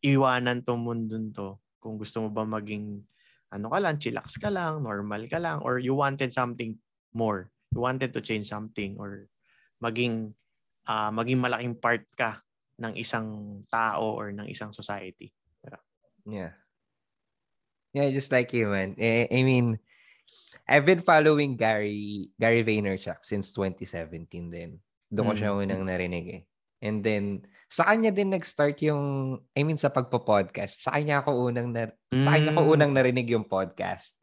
iwanan tong mundong to. Kung gusto mo ba maging ano ka lang, chillax ka lang, normal ka lang, or you wanted something more. You wanted to change something or maging ah, maging malaking part ka ng isang tao or ng isang society. Yeah. Yeah, just like you, man. I mean, I've been following Gary Gary Vaynerchuk since 2017 din. Doon ko siya Mm. unang narinig eh. And then, sa kanya din nag-start yung, I mean, sa pagpo-podcast. Sa kanya ako unang, na, sa kanya ko Mm. unang narinig yung podcast,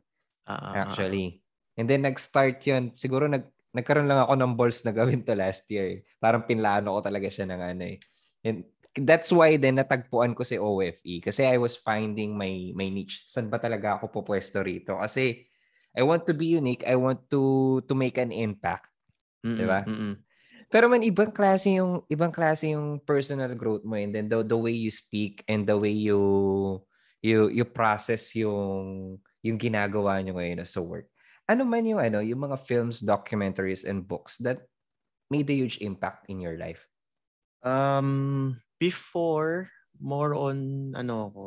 ah, actually. And then, nag-start yun. Siguro, nag, nagkaroon lang ako ng balls na gawin to last year. Parang pinlano ko talaga siya ng ano eh. And that's why din natagpuan ko si OFE kasi I was finding my my niche. Saan ba talaga ako pupwesto rito? Kasi I want to be unique. I want to to make an impact. Mm-mm, Diba? mm-mm. Pero man ibang klase yung ibang klase yung personal growth mo and then the, the way you speak and the way you you you process yung yung ginagawa nyo ngayon sa work. Ano man yung ano, yung mga films, documentaries and books that made a huge impact in your life? Um, before, more on, ano ako,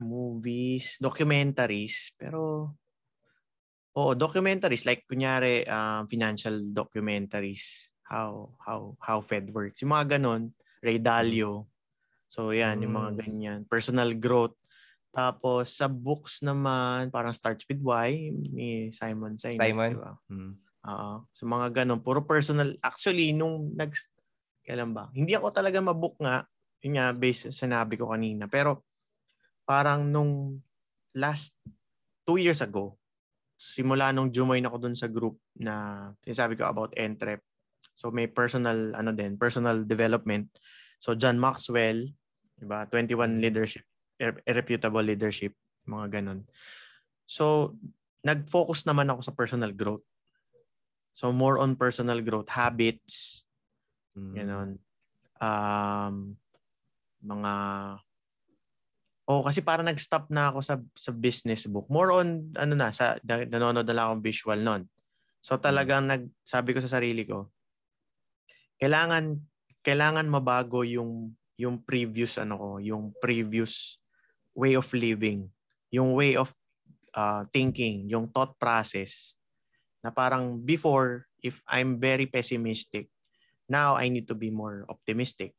movies, documentaries, pero, oo, documentaries, like, kunyari, um, financial documentaries, how, how, how Fed works. Yung mga ganon, Ray Dalio. So, yan, yung mga Mm. ganyan. Personal growth. Tapos, sa books naman, parang Starts with Why, ni Simon Sinek, Simon? di ba? Hmm. Oo. So mga ganun, puro personal. Actually, nung nag kailan ba? Hindi ako talaga mabook nga. Yun nga, based sa sinabi ko kanina. Pero parang nung last two years ago, simula nung join ako dun sa group na sinasabi ko about Entrep. So may personal ano din, personal development. So John Maxwell, 'di ba? 21 leadership, irrefutable leadership, mga ganun. So nag-focus naman ako sa personal growth. So more on personal growth habits, mm. ganun. Um, mga Oh, kasi para nag-stop na ako sa sa business book. More on ano na sa nanonood na lang akong visual noon. So hmm. talagang nag sabi ko sa sarili ko, kailangan kailangan mabago yung yung previous ano ko, yung previous way of living, yung way of uh, thinking, yung thought process na parang before if I'm very pessimistic, now I need to be more optimistic.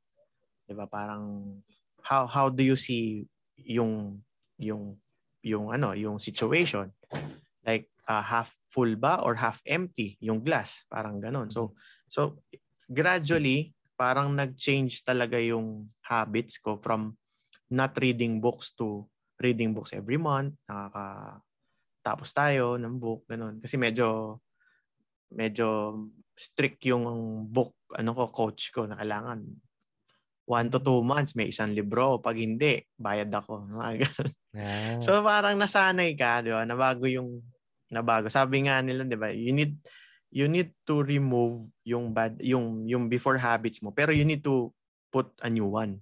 'Di ba? Parang how how do you see yung yung yung ano, yung situation. Like uh, half full ba or half empty yung glass, parang ganun. So so gradually parang nag-change talaga yung habits ko from not reading books to reading books every month. Nakaka tapos tayo ng book ganun. Kasi medyo medyo strict yung book ano ko coach ko na kailangan one to two months may isang libro. Pag hindi, bayad ako. Yeah. So parang nasanay ka, di ba? Nabago yung nabago. Sabi nga nila, di ba? You need you need to remove yung bad yung yung before habits mo pero you need to put a new one.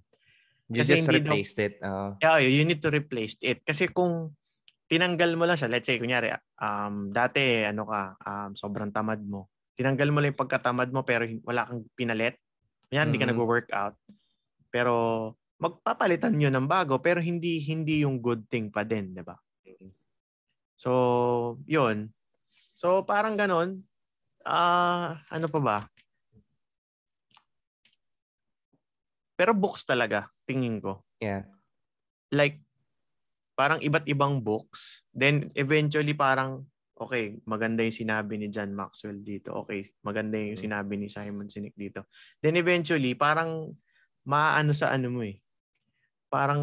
You Kasi just replaced daw, it. Uh... Yeah, you need to replace it. Kasi kung tinanggal mo lang siya, let's say, kunyari, um, dati, ano ka, um, sobrang tamad mo. Tinanggal mo lang yung pagkatamad mo pero wala kang pinalit. Yan, mm-hmm. hindi ka nag-workout. Pero magpapalitan niyo ng bago pero hindi hindi yung good thing pa din, 'di ba? So, 'yun. So parang ganon. Ah, uh, ano pa ba? Pero books talaga, tingin ko. Yeah. Like parang iba't ibang books. Then eventually parang okay, maganda yung sinabi ni John Maxwell dito. Okay, maganda yung mm. sinabi ni Simon Sinek dito. Then eventually parang maano sa ano mo eh. Parang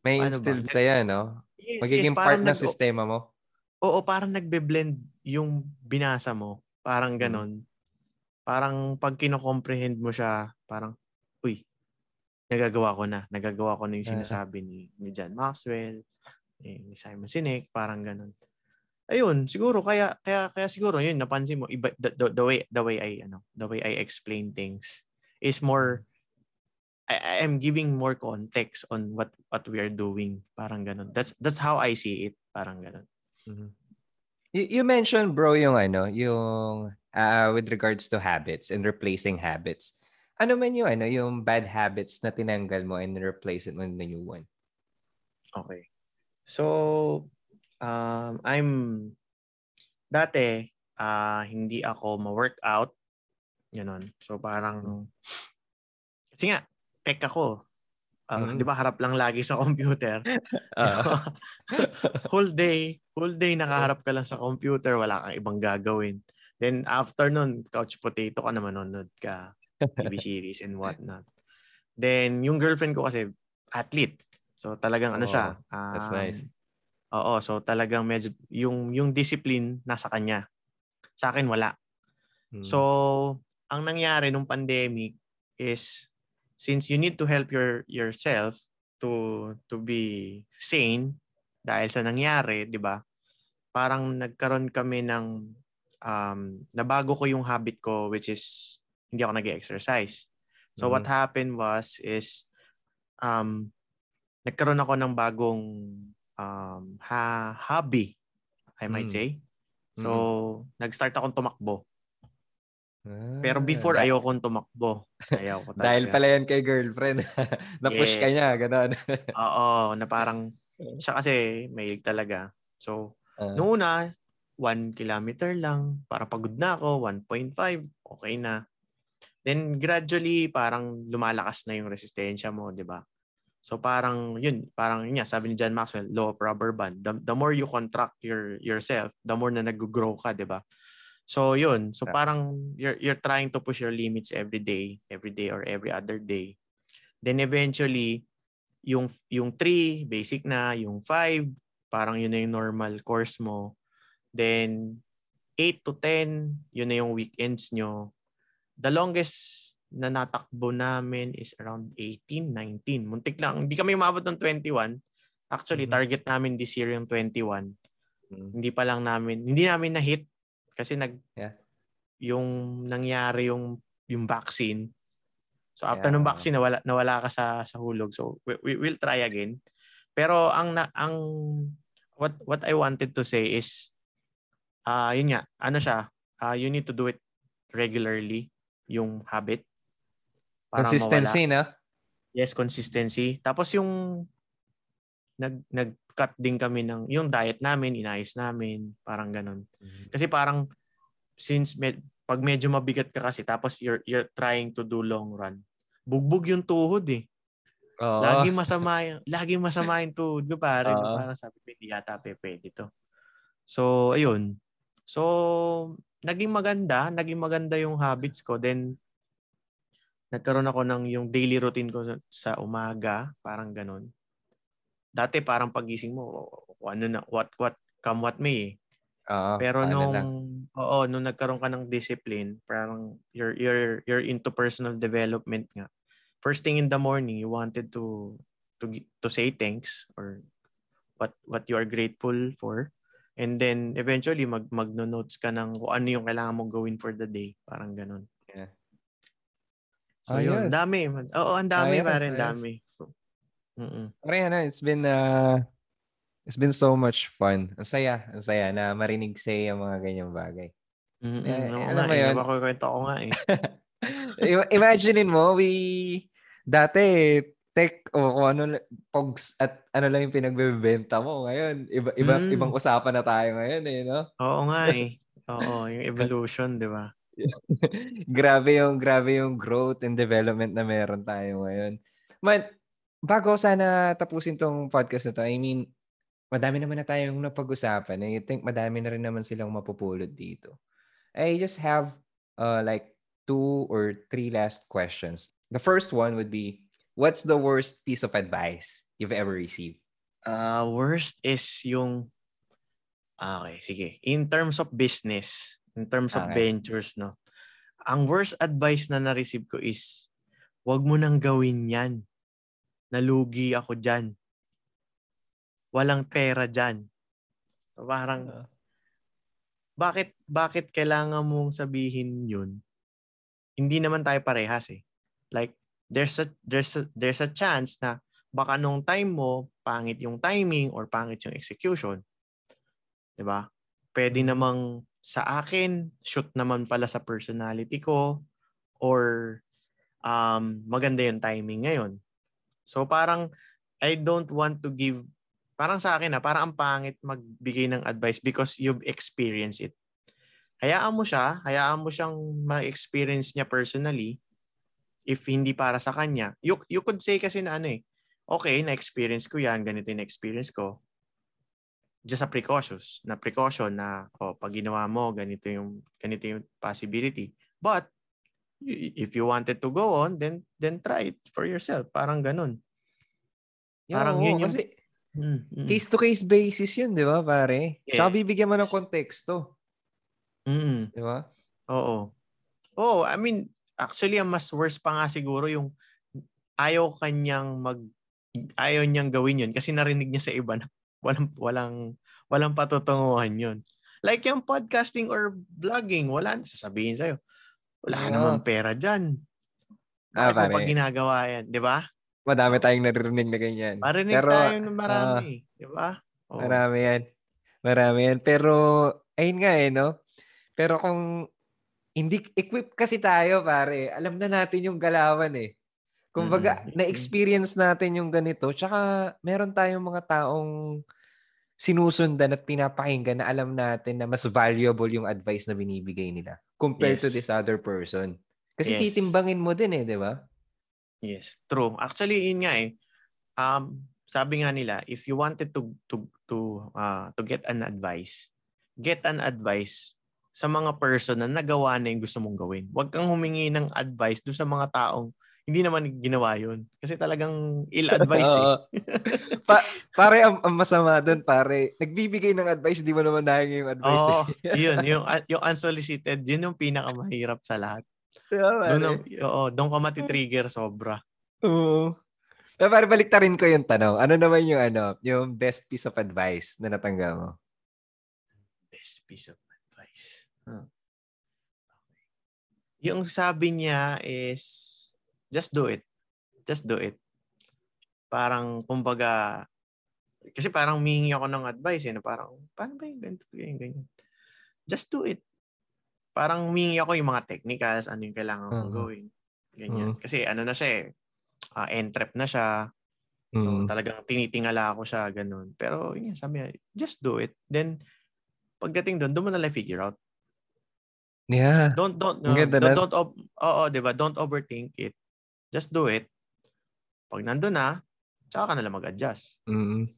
may instilled sa yan, no? Yes, Magiging yes, part ng sistema mo. Oo, parang nagbe-blend yung binasa mo. Parang hmm. ganon. Hmm. Parang pag kino-comprehend mo siya, parang, uy, nagagawa ko na. Nagagawa ko na yung sinasabi ni, ni John Maxwell, eh, ni Simon Sinek, parang ganon. Ayun, siguro kaya kaya kaya siguro yun napansin mo iba the, the, the way the way I ano, the way I explain things is more I, I'm giving more context on what what we are doing. Parang ganun. That's that's how I see it. Parang ganun. Mm-hmm. You, you mentioned bro yung ano, yung uh, with regards to habits and replacing habits. Ano man yung ano, yung bad habits na tinanggal mo and replace it with the new one? Okay. So um I'm dati uh, hindi ako ma-workout. Ganun. So parang kasi nga tech ako. Uh, mm-hmm. 'Di ba harap lang lagi sa computer. Uh. whole day, whole day nakaharap ka lang sa computer, wala kang ibang gagawin. Then after nun, couch potato ka na manonood ka, TV series and what not. Then yung girlfriend ko kasi athlete. So talagang ano oh, siya. Um, that's nice. Oo, so talagang medyo yung yung discipline nasa kanya. Sa akin wala. Hmm. So ang nangyari nung pandemic is since you need to help your yourself to to be sane dahil sa nangyari, 'di ba? Parang nagkaroon kami ng um nabago ko yung habit ko which is hindi ako nag-exercise. So mm-hmm. what happened was is um nagkaroon ako ng bagong um ha- hobby, I might mm-hmm. say. So mm-hmm. nag-start akong tumakbo. Pero before, ah, ayoko tumakbo. Ayaw ko talaga. Dahil pala yan kay girlfriend. Na-push yes. ka niya, gano'n. Oo, na parang, siya kasi may talaga. So, uh, noong una, 1 kilometer lang. Para pagod na ako, 1.5, okay na. Then gradually, parang lumalakas na yung resistensya mo, di ba? So parang yun, parang yun nga, sabi ni John Maxwell, law of rubber band. The, the more you contract your yourself, the more na nag-grow ka, di ba? So yun, so parang you're you're trying to push your limits every day, every day or every other day. Then eventually yung yung 3 basic na, yung 5 parang yun na yung normal course mo. Then, 8 to 10, yun na yung weekends nyo. The longest na natakbo namin is around 18, 19. Muntik lang. Hindi kami umabot ng 21. Actually, Mhm. target namin this year yung 21. Mm. Hindi pa lang namin, hindi namin na-hit kasi nag, Yeah. yung nangyari yung, yung vaccine. So after Yeah. ng vaccine, nawala, nawala ka sa, sa hulog. So we, we will try again. Pero ang, na, ang what, what I wanted to say is, ah yun nga, ano siya, ah you need to do it regularly, yung habit. para mawala. Consistency, no? Yes, consistency. Tapos yung nag nag-cut din kami ng yung diet namin, inayos namin, parang ganun. Kasi parang since med, pag medyo mabigat ka kasi tapos you're you're trying to do long run. Bugbog yung tuhod eh. Oo. Lagi masama yung lagi masama yung tuhod ko pare. Oo. Parang sabi ko hindi yata pwede to. So ayun. So naging maganda, naging maganda yung habits ko then nagkaroon ako ng yung daily routine ko sa, sa umaga, parang ganun. Dati parang pagising mo, ano na, what what come what may. eh. Oo, Pero paano nung lang. oo, nung nagkaroon ka ng discipline, parang you're you're you're into personal development nga. First thing in the morning, you wanted to to to say thanks or what what you are grateful for. And then eventually mag magno-notes ka ng kung ano yung kailangan mong gawin for the day, parang ganun. Yeah. So yun, Ayos. dami. Oo, ang dami Ayos, pa rin, ayos. dami. Mm. Pare, ano, it's been uh, it's been so much fun. Ang saya, ang saya na marinig sa yung mga ganyang bagay. Mm. Eh, alam nga, eh, yun? napakwento ko nga eh. I- Imaginein mo, we dati tech o kung ano pogs at ano lang yung pinagbebenta mo ngayon. Iba iba Mm. ibang usapan na tayo ngayon eh, no? Oo nga eh. Oo, yung evolution, di ba? grabe yung grabe yung growth and development na meron tayo ngayon. Man, bago sana tapusin tong podcast na to, I mean, madami naman na tayong napag-usapan. I think madami na rin naman silang mapupulot dito. I just have uh, like two or three last questions. The first one would be, what's the worst piece of advice you've ever received? Uh, worst is yung ah, Okay, sige. In terms of business, in terms of Okay. ventures, no. Ang worst advice na na-receive ko is wag mo nang gawin 'yan. Nalugi ako diyan. Walang pera diyan. So, parang Ah. bakit bakit kailangan mong sabihin 'yun? Hindi naman tayo parehas eh. Like there's a there's a, there's a chance na baka nung time mo pangit yung timing or pangit yung execution. 'Di ba? Pwede namang sa akin shoot naman pala sa personality ko or um maganda yung timing ngayon. So parang I don't want to give parang sa akin na parang ang pangit magbigay ng advice because you've experienced it. Hayaan mo siya, hayaan mo siyang ma-experience niya personally if hindi para sa kanya. You, you could say kasi na ano eh, okay, na-experience ko yan, ganito yung experience ko. Just a precautious, na precaution na oh, pag ginawa mo, ganito yung, ganito yung possibility. But, if you wanted to go on, then then try it for yourself. Parang ganun. Parang Oo, yun yung- kasi Mm, mm. case-to-case basis yun, di ba, pare? Yes. Tsaka bibigyan mo ng konteksto, Mm, di ba? oo. Oo, I mean, actually, ang mas worst pa nga siguro yung ayaw kanyang mag ayaw niyang gawin yun kasi narinig niya sa iba na walang walang walang patutunguhan yun. Like yung podcasting or vlogging, wala sasabihin sa'yo. Wala ka Oo. naman pera dyan. Ah, Bakit mo pa ginagawa yan? Di ba? Madami tayong naririnig na ganyan. Marinig Pero, tayo ng marami. di ba? Oo. Marami yan. Marami yan. Pero, ayun nga eh, no? Pero kung hindi equip kasi tayo, pare, alam na natin yung galawan eh. Kumbaga, Mm. na-experience natin yung ganito. Tsaka, meron tayong mga taong sinusundan at pinapakinggan na alam natin na mas valuable yung advice na binibigay nila compared to Yes. this other person. Kasi Yes. titimbangin mo din eh, di ba? Yes, true. Actually, yun nga eh. Um, sabi nga nila, if you wanted to to to uh, to get an advice, get an advice sa mga person na nagawa na yung gusto mong gawin. Huwag kang humingi ng advice do sa mga taong hindi naman ginawa yun. Kasi talagang ill-advice eh. pa- pare, ang, ang masama doon, pare, nagbibigay ng advice, di mo naman nahingin yung advice. Oo, eh. yun, yung, yung unsolicited, yun yung pinakamahirap sa lahat. Yeah, Doon, ang- oo, doon ka matitrigger sobra. Oo. Pero pare, baliktarin ko yung tanong. Ano naman yung ano, yung best piece of advice na natanggap mo? Best piece of advice. Huh. Okay. Yung sabi niya is, just do it. Just do it. Parang, kumbaga, kasi parang humingi ako ng advice eh, na parang, paano ba yung ganito, ganyan, ganyan. Just do it. Parang humingi ako yung mga technicals, ano yung kailangan kong Oo. gawin. Ganyan. Oo. Kasi ano na siya eh, uh, entrep na siya. So Mm. talagang tinitingala ako siya, ganun. Pero yun, sabi niya, just do it. Then, pagdating doon, doon mo na lang figure out. Yeah. Don't, don't, uh, don't, don't, ob- oo, di ba? Don't overthink it. Just do it. Pag nandun na, tsaka ka na lang mag-adjust. Mm.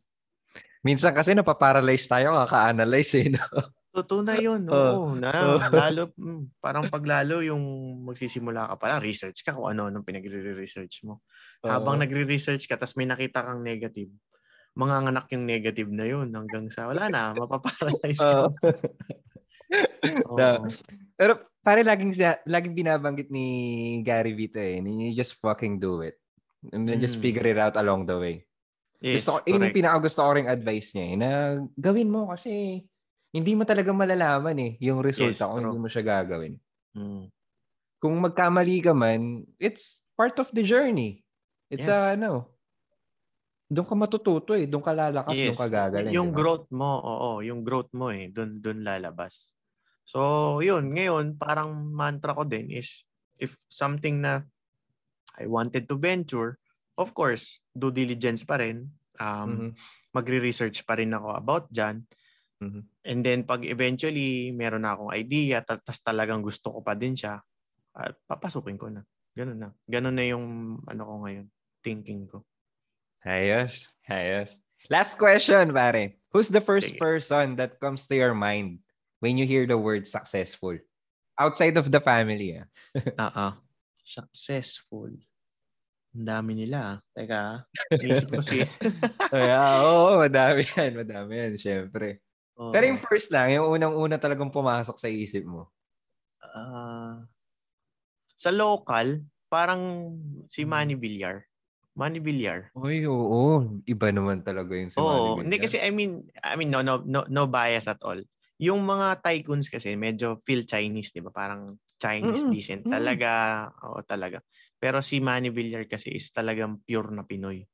Minsan kasi napaparalyze tayo kaka-analyze eh. No? Totoo na yun. Oo. Oo. na, Oo. lalo, mm, parang paglalo yung magsisimula ka pala, research ka kung ano nung pinagre-research mo. Habang Oo. nagre-research ka, tapos may nakita kang negative, manganganak yung negative na yun hanggang sa, wala na, mapaparalyze ka. Oo. Na- Pero pare laging laging binabanggit ni Gary Vito eh, you just fucking do it. And then just Mm. figure it out along the way. Yes, gusto ko, yun yung pinaka gusto ko ring advice niya eh, na gawin mo kasi hindi mo talaga malalaman eh yung resulta Yes, kung true. hindi mo siya gagawin. Mm. Kung magkamali ka man, it's part of the journey. It's Yes. a, ano, doon ka matututo eh, doon ka lalakas, doon ka gagaling. Yung di ba? growth mo, oo, yung growth mo eh, doon doon lalabas. So, yun, ngayon parang mantra ko din is if something na I wanted to venture, of course, due diligence pa rin. Um, Mhm. Magre-research pa rin ako about dyan. Mhm. And then pag eventually meron na akong idea, ta- tas talagang gusto ko pa din siya, at papasukin ko na. Ganun na. Ganun na yung ano ko ngayon, thinking ko. Ayos. Ayos. Last question, pare. Who's the first Sige. person that comes to your mind when you hear the word successful? Outside of the family, ah. Oo. Successful. Ang dami nila. ah. Teka, ah. inisip ko si... yeah, oo, madami yan. Madami yan, syempre. Oo. Pero yung first lang, yung unang-una talagang pumasok sa isip mo. Ah, sa local, parang si Hmm. Manny Villar. Manny Villar. Uy, oo. Iba naman talaga yung si Oo, Manny hindi Villar. kasi I mean, I mean no no no no bias at all. Yung mga tycoons kasi medyo feel Chinese, 'di ba? Parang Chinese Mm-mm. decent talaga. Oo, talaga. Pero si Manny Villar kasi is talagang pure na Pinoy.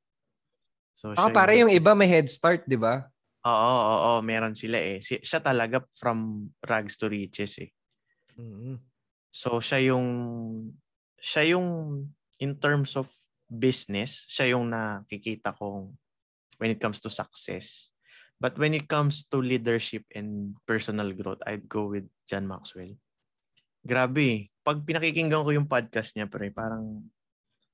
So siya para yung iba may head start, di ba? Oo, oo, oo, meron sila eh. Si, siya talaga from rags to riches eh. So siya yung siya yung in terms of business, siya yung nakikita kong when it comes to success. But when it comes to leadership and personal growth, I'd go with John Maxwell. Grabe. Pag pinakikinggan ko yung podcast niya, pre, parang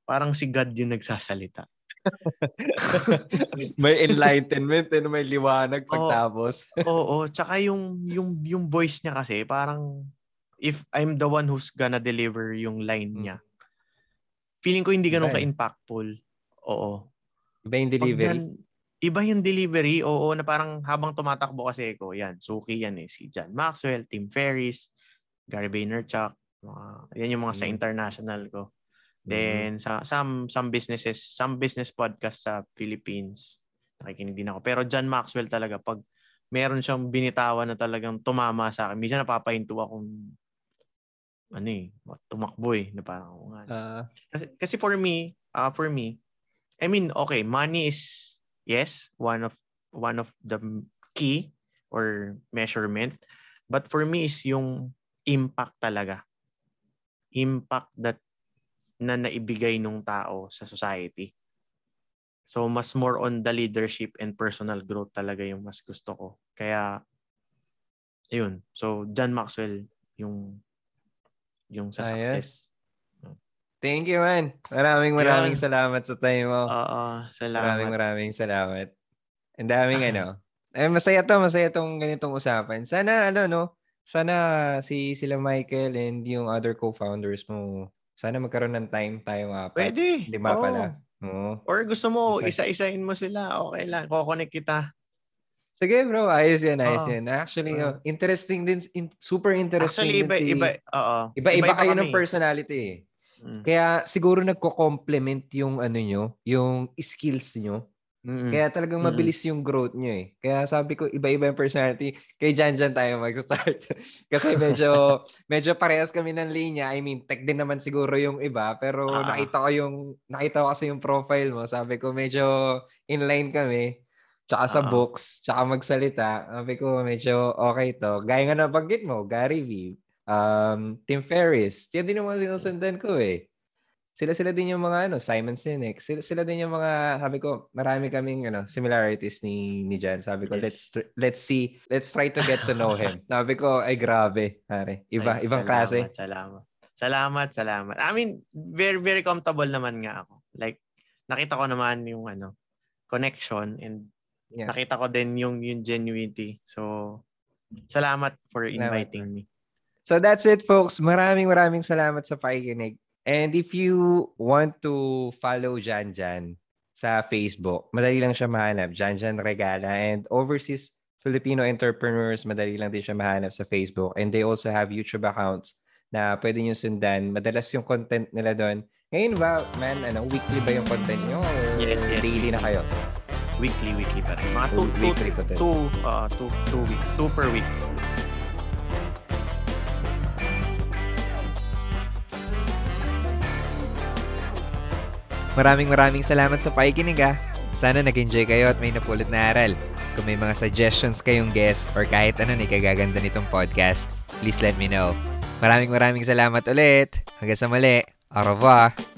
parang si God yung nagsasalita. may enlightenment and may liwanag pagtapos. Oo, tsaka yung yung yung voice niya kasi parang if I'm the one who's gonna deliver yung line Mm. niya. Feeling ko hindi ganun eh. ka-impactful. Oo. Iba yung Pag delivery. dyan, iba yung delivery. Oo, na parang habang tumatakbo kasi ko, yan, suki yan eh. Si John Maxwell, Tim Ferriss, Gary Vaynerchuk. Mga, yan yung mga sa Mm. international ko. Then, sa, some, some businesses, some business podcast sa Philippines, nakikinig din ako. Pero John Maxwell talaga, pag meron siyang binitawan na talagang tumama sa akin, minsan napapahinto akong ano eh, tumakbo eh, na parang, "Oo nga, Ah, kasi, kasi for me, uh, for me, I mean, okay, money is yes, one of one of the key or measurement. But for me is yung impact talaga. Impact that na naibigay nung tao sa society. So mas more on the leadership and personal growth talaga yung mas gusto ko. Kaya yun. So John Maxwell yung yung sa Ayos. success. Thank you, man. Maraming maraming salamat sa time mo. Oo, salamat. Maraming maraming salamat. Ang daming ano. Eh, masaya to, masaya tong ganitong usapan. Sana, ano, no? Sana si sila Michael and yung other co-founders mo Sana magkaroon ng time tayo apat. Pwede. Lima Oo. pala. Oo. Or gusto mo, Isa- isa-isahin mo sila. Okay lang. Kukonek kita. Sige bro, ayos yan, ayos Oo. yan. Actually, oh, interesting din, in- super interesting Actually, iba, din si... iba, oo. Iba-iba kayo ng personality eh. Mm. Kaya siguro nagko-complement yung ano nyo, yung skills nyo. Mm. Kaya talagang mabilis yung growth nyo eh. Kaya sabi ko, iba-iba yung personality. Kay Jan Jan tayo mag-start. Kasi medyo, medyo parehas kami ng linya. I mean, tech din naman siguro yung iba. Pero Ah. nakita ko yung, nakita ko kasi yung profile mo. Sabi ko, medyo inline kami. Tsaka sa Ah. books, tsaka magsalita. Sabi ko, medyo okay to. Gaya nga nabanggit mo, Gary V, um, Tim Ferriss. Yan din naman sinusundan ko eh. Sila-sila din yung mga ano, Simon Sinek. Sila, sila din yung mga, sabi ko, marami kaming ano, similarities ni ni Jan. Sabi ko, Yes. let's let's see, let's try to get to know him. sabi ko, ay grabe, pare. Iba, Ay, ibang salamat, klase. Salamat. Salamat, salamat. I mean, very, very comfortable naman nga ako. Like, nakita ko naman yung ano, connection and Yeah. nakita ko din yung, yung genuinity. So, salamat for inviting me. So that's it, folks. Maraming maraming salamat sa pakikinig. And if you want to follow Jan Jan sa Facebook, madali lang siya mahanap. Jan Jan Regala. And overseas Filipino entrepreneurs, madali lang din siya mahanap sa Facebook. And they also have YouTube accounts na pwede nyo sundan. Madalas yung content nila doon. Ngayon ba, man, ano, weekly ba yung content nyo? Or Yes, yes, daily na weekly. kayo? Weekly, weekly pa rin. Mga two, two, weekly din. two, uh, two, two, week, two per week. Maraming maraming salamat sa pakikinig ah. Sana nag-enjoy kayo at may napulot na aral. Kung may mga suggestions kayong guest or kahit ano na ikagaganda nitong podcast, please let me know. Maraming maraming salamat ulit. Hanggang sa muli. Au revoir.